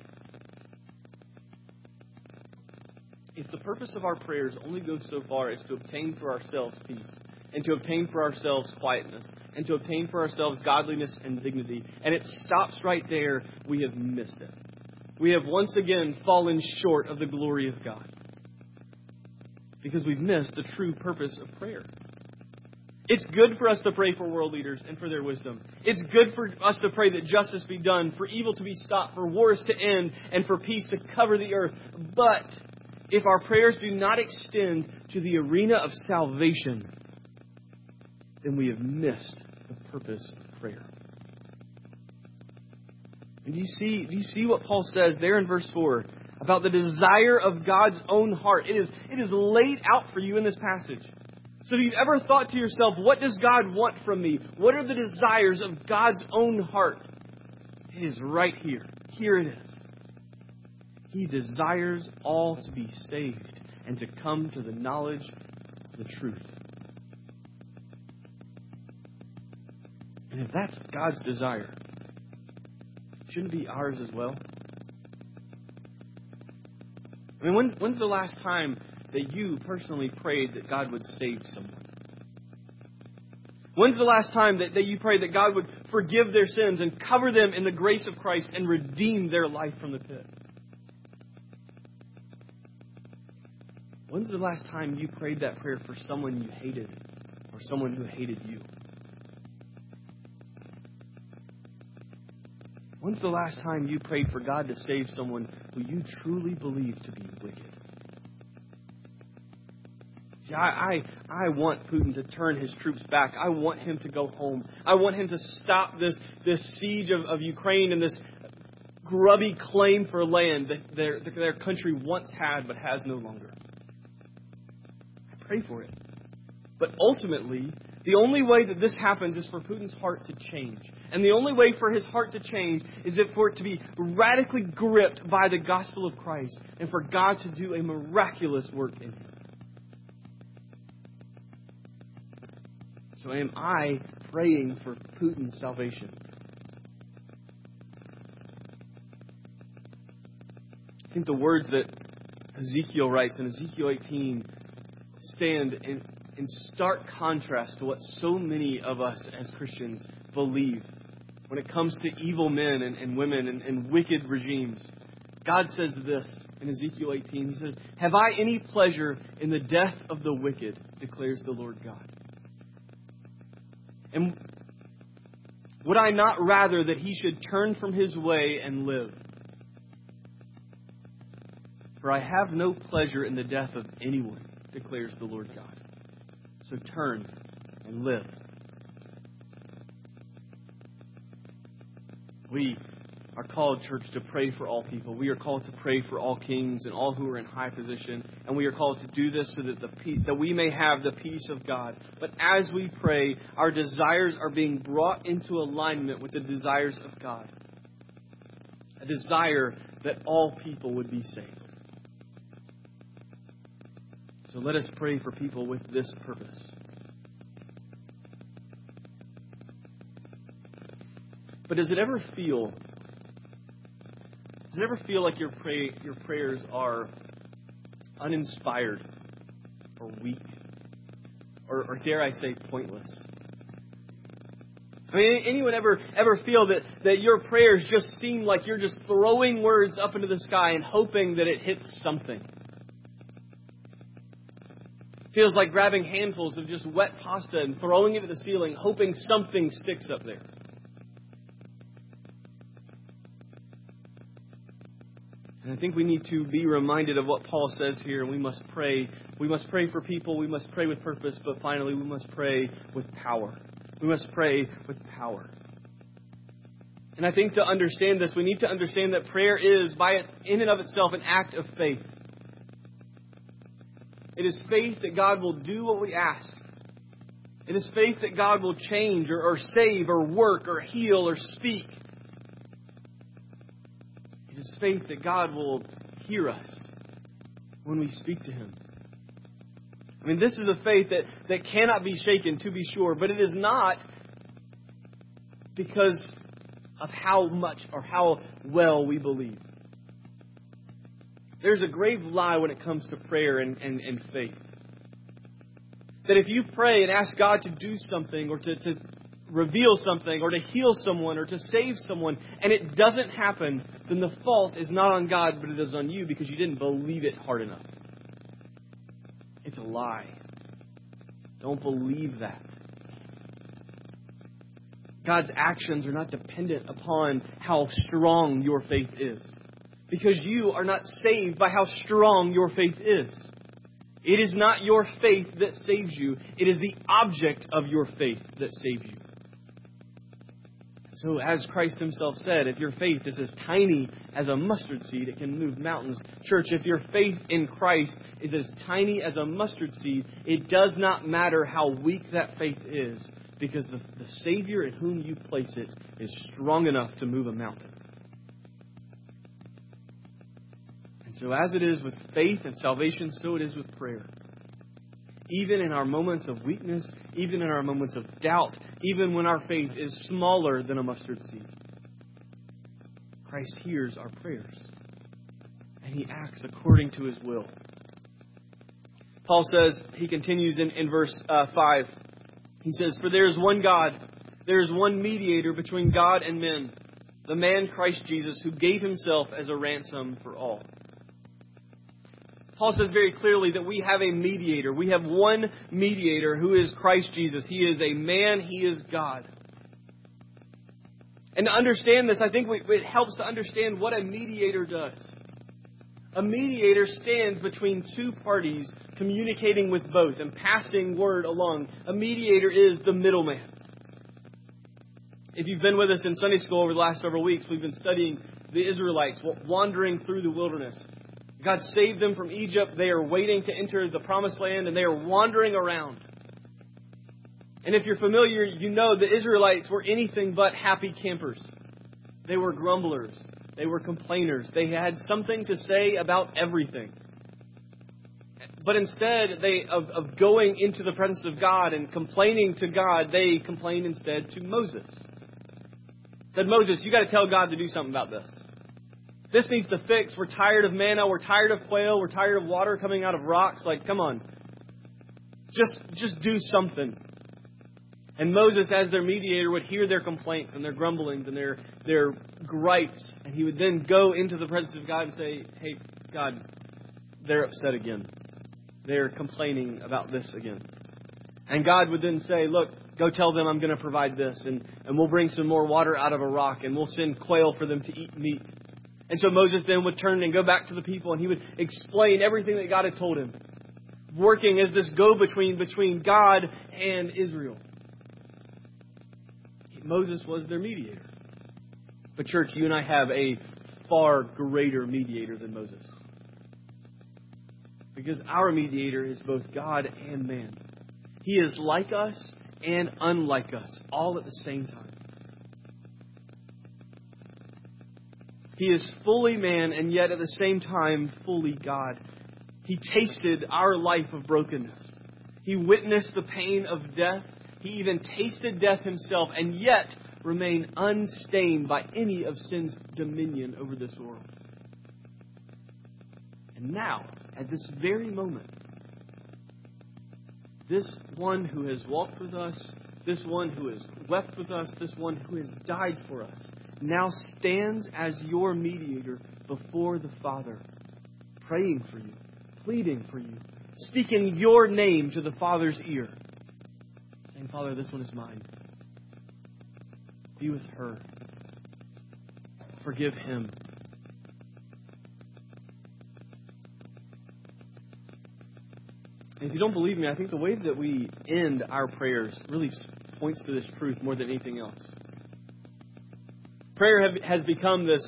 if the purpose of our prayers only goes so far as to obtain for ourselves peace, and to obtain for ourselves quietness, and to obtain for ourselves godliness and dignity, and it stops right there, we have missed it. We have once again fallen short of the glory of God. Because we've missed the true purpose of prayer. It's good for us to pray for world leaders and for their wisdom. It's good for us to pray that justice be done, for evil to be stopped, for wars to end, and for peace to cover the earth. But if our prayers do not extend to the arena of salvation, then we have missed the purpose of prayer. And do you see, do you see what Paul says there in verse 4 about the desire of God's own heart? It is, it is laid out for you in this passage. So if you've ever thought to yourself, what does God want from me? What are the desires of God's own heart? It is right here. Here it is. He desires all to be saved and to come to the knowledge of the truth. And if that's God's desire, shouldn't it be ours as well? I mean, when, when's the last time that you personally prayed that God would save someone? When's the last time that, that you prayed that God would forgive their sins and cover them in the grace of Christ and redeem their life from the pit? When's the last time you prayed that prayer for someone you hated or someone who hated you? When's the last time you prayed for God to save someone who you truly believe to be wicked? See, I, I, I want Putin to turn his troops back. I want him to go home. I want him to stop this, this siege of, of Ukraine and this grubby claim for land that their, that their country once had but has no longer I pray for it. But ultimately, the only way that this happens is for Putin's heart to change. And the only way for his heart to change is for it to be radically gripped by the gospel of Christ and for God to do a miraculous work in him. So am I praying for Putin's salvation? I think the words that Ezekiel writes in Ezekiel 18 stand in, in stark contrast to what so many of us as Christians believe when it comes to evil men and, and women and, and wicked regimes. God says this in Ezekiel 18. He says, Have I any pleasure in the death of the wicked, declares the Lord God? And would I not rather that he should turn from his way and live? For I have no pleasure in the death of anyone declares the Lord God. So turn and live. We are called, church, to pray for all people. We are called to pray for all kings and all who are in high position. And we are called to do this so that, the that we may have the peace of God. But as we pray, our desires are being brought into alignment with the desires of God. A desire that all people would be saved. So let us pray for people with this purpose. But does it ever feel does it ever feel like your pray your prayers are uninspired or weak or, or dare I say pointless? I mean, anyone ever ever feel that, that your prayers just seem like you're just throwing words up into the sky and hoping that it hits something? Feels like grabbing handfuls of just wet pasta and throwing it at the ceiling, hoping something sticks up there. And I think we need to be reminded of what Paul says here, we must pray. We must pray for people, we must pray with purpose, but finally, we must pray with power. We must pray with power. And I think to understand this, we need to understand that prayer is, by its, in and of itself, an act of faith. It is faith that God will do what we ask. It is faith that God will change or, or save or work or heal or speak. It is faith that God will hear us when we speak to Him. I mean, this is a faith that, that cannot be shaken, to be sure, but it is not because of how much or how well we believe. There's a grave lie when it comes to prayer and, and, and faith. That if you pray and ask God to do something or to, to reveal something or to heal someone or to save someone and it doesn't happen, then the fault is not on God, but it is on you because you didn't believe it hard enough. It's a lie. Don't believe that. God's actions are not dependent upon how strong your faith is. Because you are not saved by how strong your faith is. It is not your faith that saves you, it is the object of your faith that saves you. So, as Christ Himself said, if your faith is as tiny as a mustard seed, it can move mountains. Church, if your faith in Christ is as tiny as a mustard seed, it does not matter how weak that faith is, because the, the Savior in whom you place it is strong enough to move a mountain. And so, as it is with faith and salvation, so it is with prayer. Even in our moments of weakness, even in our moments of doubt, even when our faith is smaller than a mustard seed, Christ hears our prayers and he acts according to his will. Paul says, he continues in, in verse uh, 5. He says, For there is one God, there is one mediator between God and men, the man Christ Jesus, who gave himself as a ransom for all. Paul says very clearly that we have a mediator. We have one mediator who is Christ Jesus. He is a man, he is God. And to understand this, I think it helps to understand what a mediator does. A mediator stands between two parties communicating with both and passing word along. A mediator is the middleman. If you've been with us in Sunday school over the last several weeks, we've been studying the Israelites wandering through the wilderness. God saved them from Egypt. They are waiting to enter the promised land and they are wandering around. And if you're familiar, you know the Israelites were anything but happy campers. They were grumblers. They were complainers. They had something to say about everything. But instead they, of, of going into the presence of God and complaining to God, they complained instead to Moses. Said, Moses, you got to tell God to do something about this. This needs to fix. We're tired of manna. We're tired of quail. We're tired of water coming out of rocks. Like, come on. Just, just do something. And Moses, as their mediator, would hear their complaints and their grumblings and their, their gripes. And he would then go into the presence of God and say, Hey, God, they're upset again. They're complaining about this again. And God would then say, Look, go tell them I'm going to provide this. And, and we'll bring some more water out of a rock. And we'll send quail for them to eat meat. And so Moses then would turn and go back to the people and he would explain everything that God had told him, working as this go between between God and Israel. Moses was their mediator. But, church, you and I have a far greater mediator than Moses. Because our mediator is both God and man. He is like us and unlike us, all at the same time. He is fully man and yet at the same time fully God. He tasted our life of brokenness. He witnessed the pain of death. He even tasted death himself and yet remained unstained by any of sin's dominion over this world. And now, at this very moment, this one who has walked with us, this one who has wept with us, this one who has died for us, now stands as your mediator before the Father, praying for you, pleading for you, speaking your name to the Father's ear, saying, Father, this one is mine. Be with her. Forgive him. And if you don't believe me, I think the way that we end our prayers really points to this truth more than anything else. Prayer have, has become this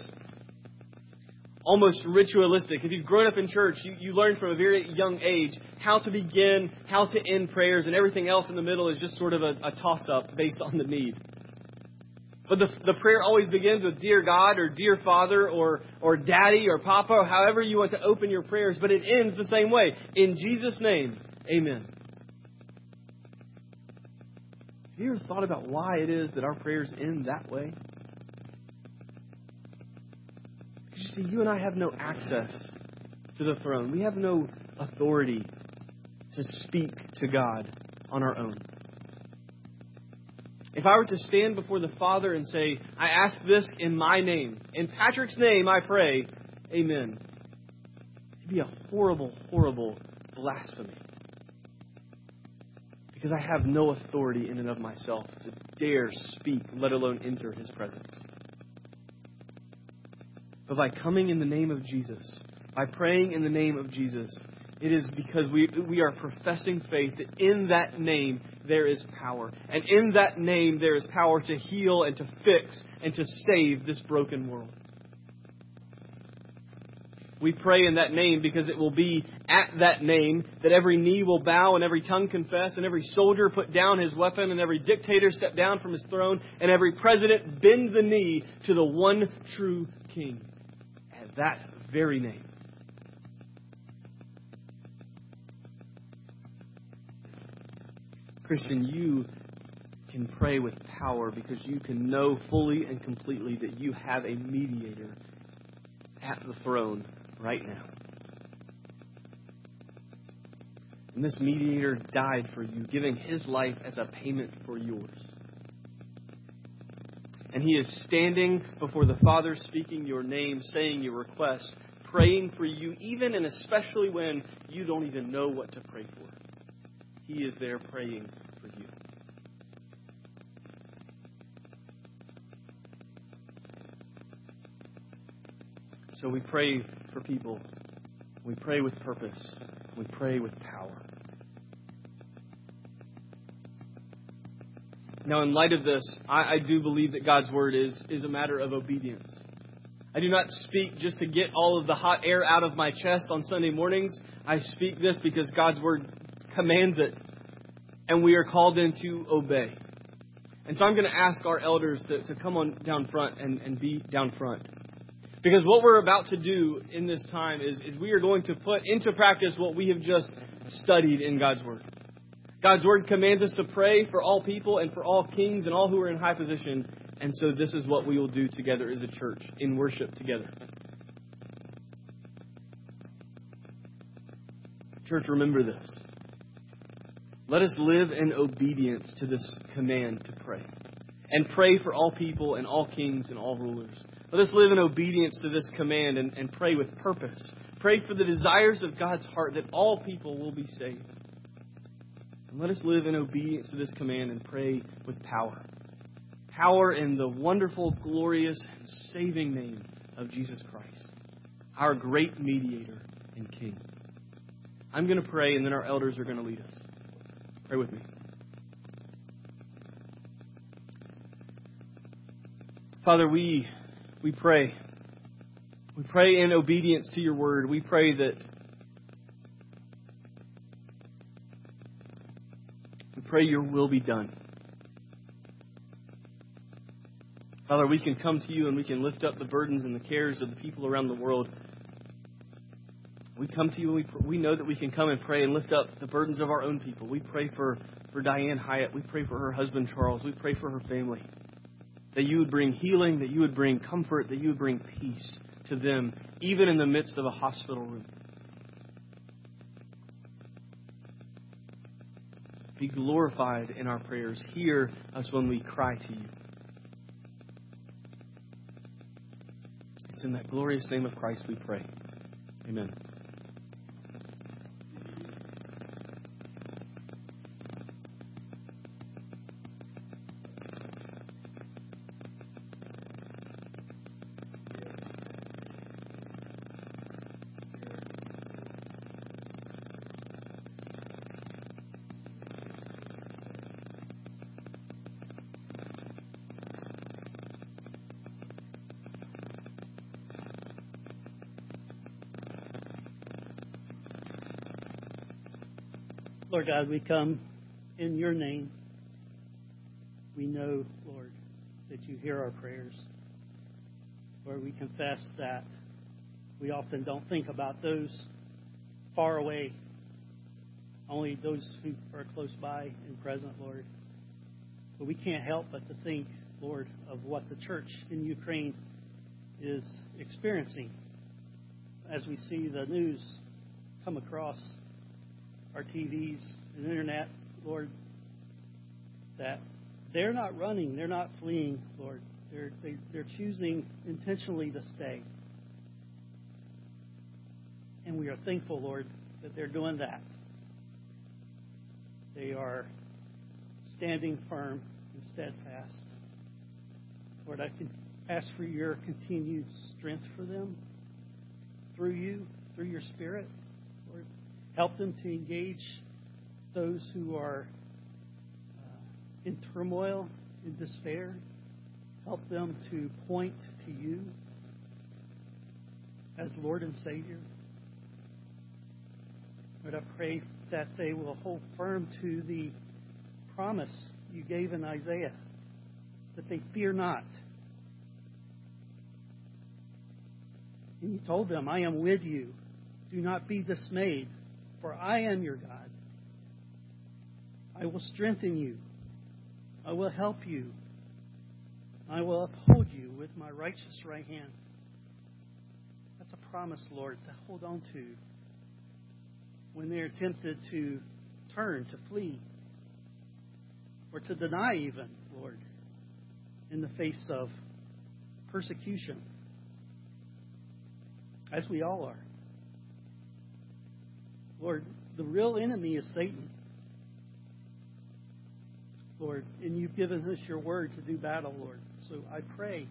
almost ritualistic. If you've grown up in church, you, you learn from a very young age how to begin, how to end prayers, and everything else in the middle is just sort of a, a toss up based on the need. But the, the prayer always begins with Dear God or Dear Father or, or Daddy or Papa or however you want to open your prayers, but it ends the same way. In Jesus' name, Amen. Have you ever thought about why it is that our prayers end that way? See, you and I have no access to the throne. We have no authority to speak to God on our own. If I were to stand before the Father and say, I ask this in my name, in Patrick's name I pray, Amen, it'd be a horrible, horrible blasphemy. Because I have no authority in and of myself to dare speak, let alone enter His presence. But by coming in the name of Jesus, by praying in the name of Jesus, it is because we, we are professing faith that in that name there is power. And in that name there is power to heal and to fix and to save this broken world. We pray in that name because it will be at that name that every knee will bow and every tongue confess and every soldier put down his weapon and every dictator step down from his throne and every president bend the knee to the one true king. At that very name. Christian, you can pray with power because you can know fully and completely that you have a mediator at the throne right now. And this mediator died for you, giving his life as a payment for yours. And he is standing before the Father, speaking your name, saying your request, praying for you, even and especially when you don't even know what to pray for. He is there praying for you. So we pray for people. We pray with purpose. We pray with power. Now, in light of this, I, I, do believe that God's word is, is a matter of obedience. I do not speak just to get all of the hot air out of my chest on Sunday mornings. I speak this because God's word commands it, and we are called in to obey. And so I'm going to ask our elders to, to come on down front and, and be down front. Because what we're about to do in this time is, is we are going to put into practice what we have just studied in God's Word. God's Word commands us to pray for all people and for all kings and all who are in high position. And so this is what we will do together as a church in worship together. Church, remember this. Let us live in obedience to this command to pray. And pray for all people and all kings and all rulers. Let us live in obedience to this command and, and pray with purpose. Pray for the desires of God's heart that all people will be saved. And let us live in obedience to this command and pray with power. Power in the wonderful, glorious, and saving name of Jesus Christ, our great mediator and King. I'm going to pray, and then our elders are going to lead us. Pray with me. Father, we we pray. We pray in obedience to your word. We pray that pray your will be done. Father, we can come to you and we can lift up the burdens and the cares of the people around the world. We come to you and we, we know that we can come and pray and lift up the burdens of our own people. We pray for, for Diane Hyatt. We pray for her husband, Charles. We pray for her family that you would bring healing, that you would bring comfort, that you would bring peace to them, even in the midst of a hospital room. Be glorified in our prayers. Hear us when we cry to you. It's in that glorious name of Christ we pray. Amen. Lord God, we come in your name. We know, Lord, that you hear our prayers. Lord, we confess that we often don't think about those far away, only those who are close by and present, Lord. But we can't help but to think, Lord, of what the church in Ukraine is experiencing as we see the news come across our TVs and internet, Lord, that they're not running, they're not fleeing, Lord. They're, they, are they are choosing intentionally to stay. And we are thankful, Lord, that they're doing that. They are standing firm and steadfast. Lord, I can ask for your continued strength for them through you, through your Spirit. Help them to engage those who are uh, in turmoil, in despair. Help them to point to you as Lord and Savior. Lord, I pray that they will hold firm to the promise you gave in Isaiah that they fear not. And you told them, I am with you. Do not be dismayed, for I am your God. I will strengthen you. I will help you. I will uphold you with my righteous right hand. That's a promise, Lord, to hold on to when they're tempted to turn, to flee, or to deny, even, Lord, in the face of persecution as we all are. Lord, the real enemy is Satan. Lord, and you've given us your word to do battle, Lord. So I pray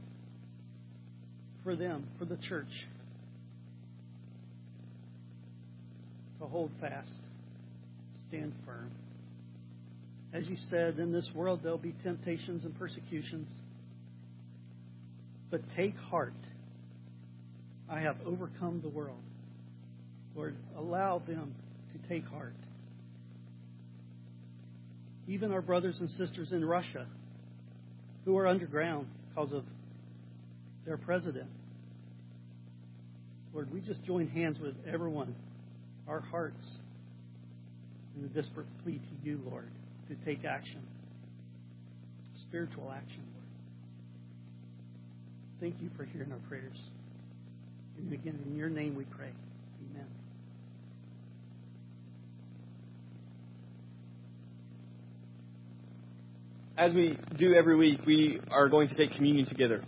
for them, for the church, to hold fast, stand firm. As you said, in this world there'll be temptations and persecutions. But take heart I have overcome the world. Lord, allow them to take heart. Even our brothers and sisters in Russia who are underground because of their president. Lord, we just join hands with everyone, our hearts, in a desperate plea to you, Lord, to take action, spiritual action, Lord. Thank you for hearing our prayers. And again, in your name we pray. Amen. As we do every week, we are going to take communion together.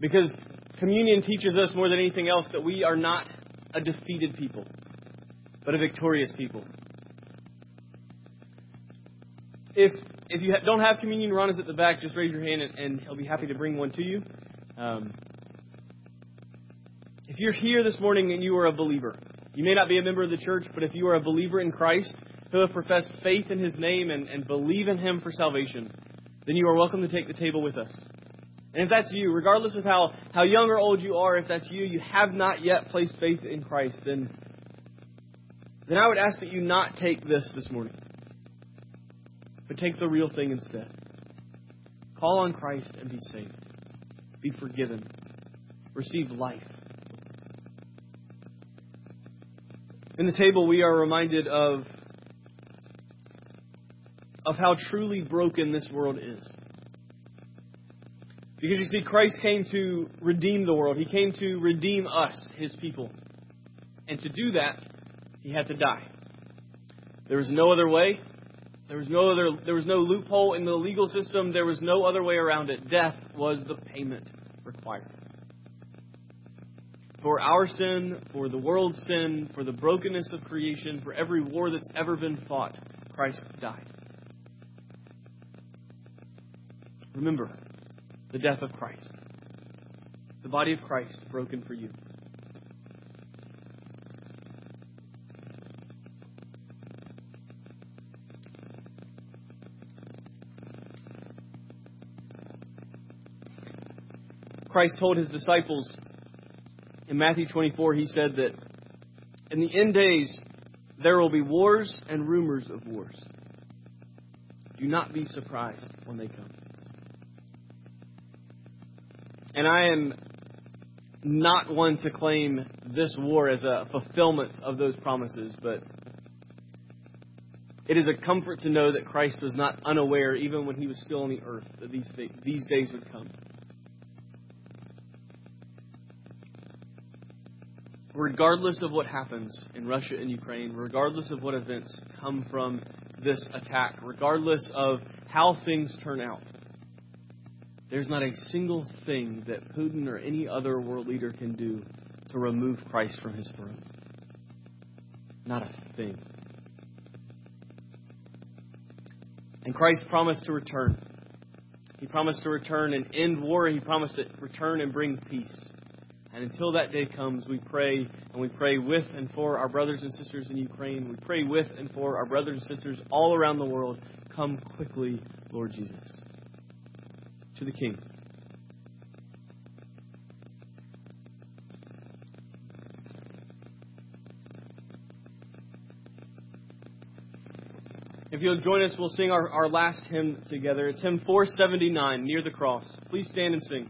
Because communion teaches us more than anything else that we are not a defeated people, but a victorious people. If if you don't have communion, Ron is at the back. Just raise your hand, and, and he'll be happy to bring one to you. Um, if you're here this morning and you are a believer, you may not be a member of the church, but if you are a believer in Christ, who have professed faith in his name and, and believe in him for salvation, then you are welcome to take the table with us. And if that's you, regardless of how, how young or old you are, if that's you, you have not yet placed faith in Christ, then, then I would ask that you not take this this morning, but take the real thing instead. Call on Christ and be saved. Be forgiven. Receive life. In the table, we are reminded of, of how truly broken this world is. Because you see, Christ came to redeem the world. He came to redeem us, His people. And to do that, He had to die. There was no other way. There was no other, there was no loophole in the legal system. There was no other way around it. Death was the payment required for our sin, for the world's sin, for the brokenness of creation, for every war that's ever been fought, Christ died. Remember the death of Christ, the body of Christ broken for you. Christ told his disciples in Matthew 24, he said that in the end days, there will be wars and rumors of wars. Do not be surprised when they come. And I am not one to claim this war as a fulfillment of those promises, but it is a comfort to know that Christ was not unaware, even when he was still on the earth, that these, these days would come. Regardless of what happens in Russia and Ukraine, regardless of what events come from this attack, regardless of how things turn out, there's not a single thing that Putin or any other world leader can do to remove Christ from his throne. Not a thing. And Christ promised to return. He promised to return and end war. He promised to return and bring peace. And until that day comes, we pray, and we pray with and for our brothers and sisters in Ukraine. We pray with and for our brothers and sisters all around the world. Come quickly, Lord Jesus. To the King. If you'll join us, we'll sing our, our last hymn together. It's hymn 479, Near the Cross. Please stand and sing.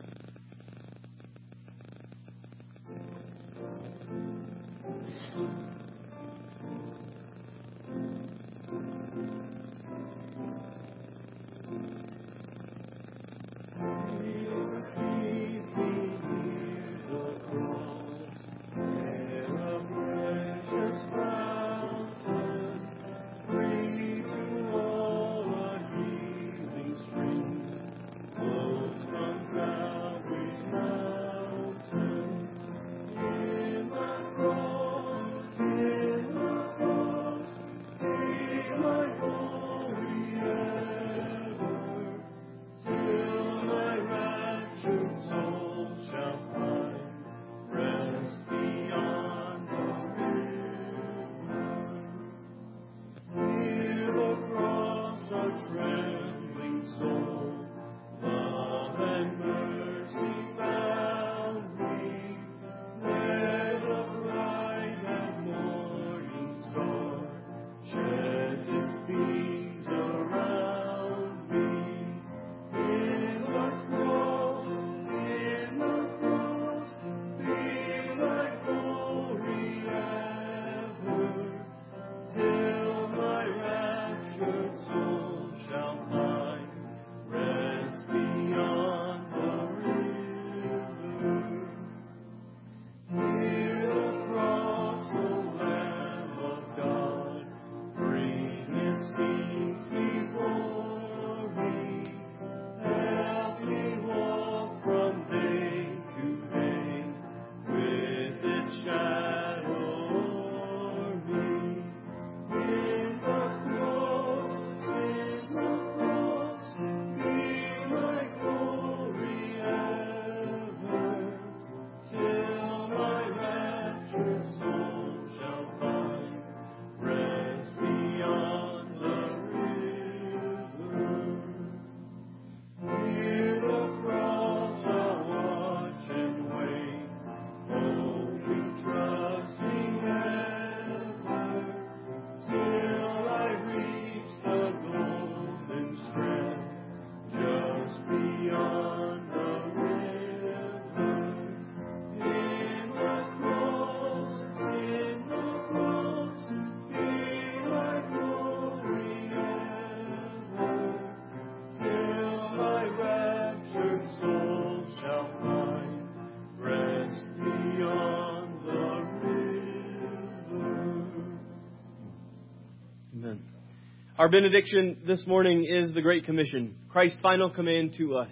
Our benediction this morning is the Great Commission, Christ's final command to us.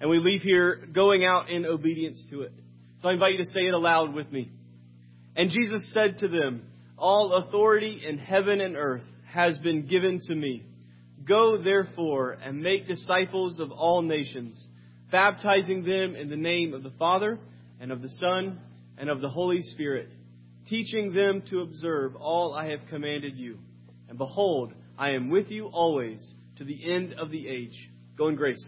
And we leave here going out in obedience to it. So I invite you to say it aloud with me. And Jesus said to them, All authority in heaven and earth has been given to me. Go therefore and make disciples of all nations, baptizing them in the name of the Father and of the Son and of the Holy Spirit, teaching them to observe all I have commanded you. And behold, I am with you always to the end of the age. Go in grace.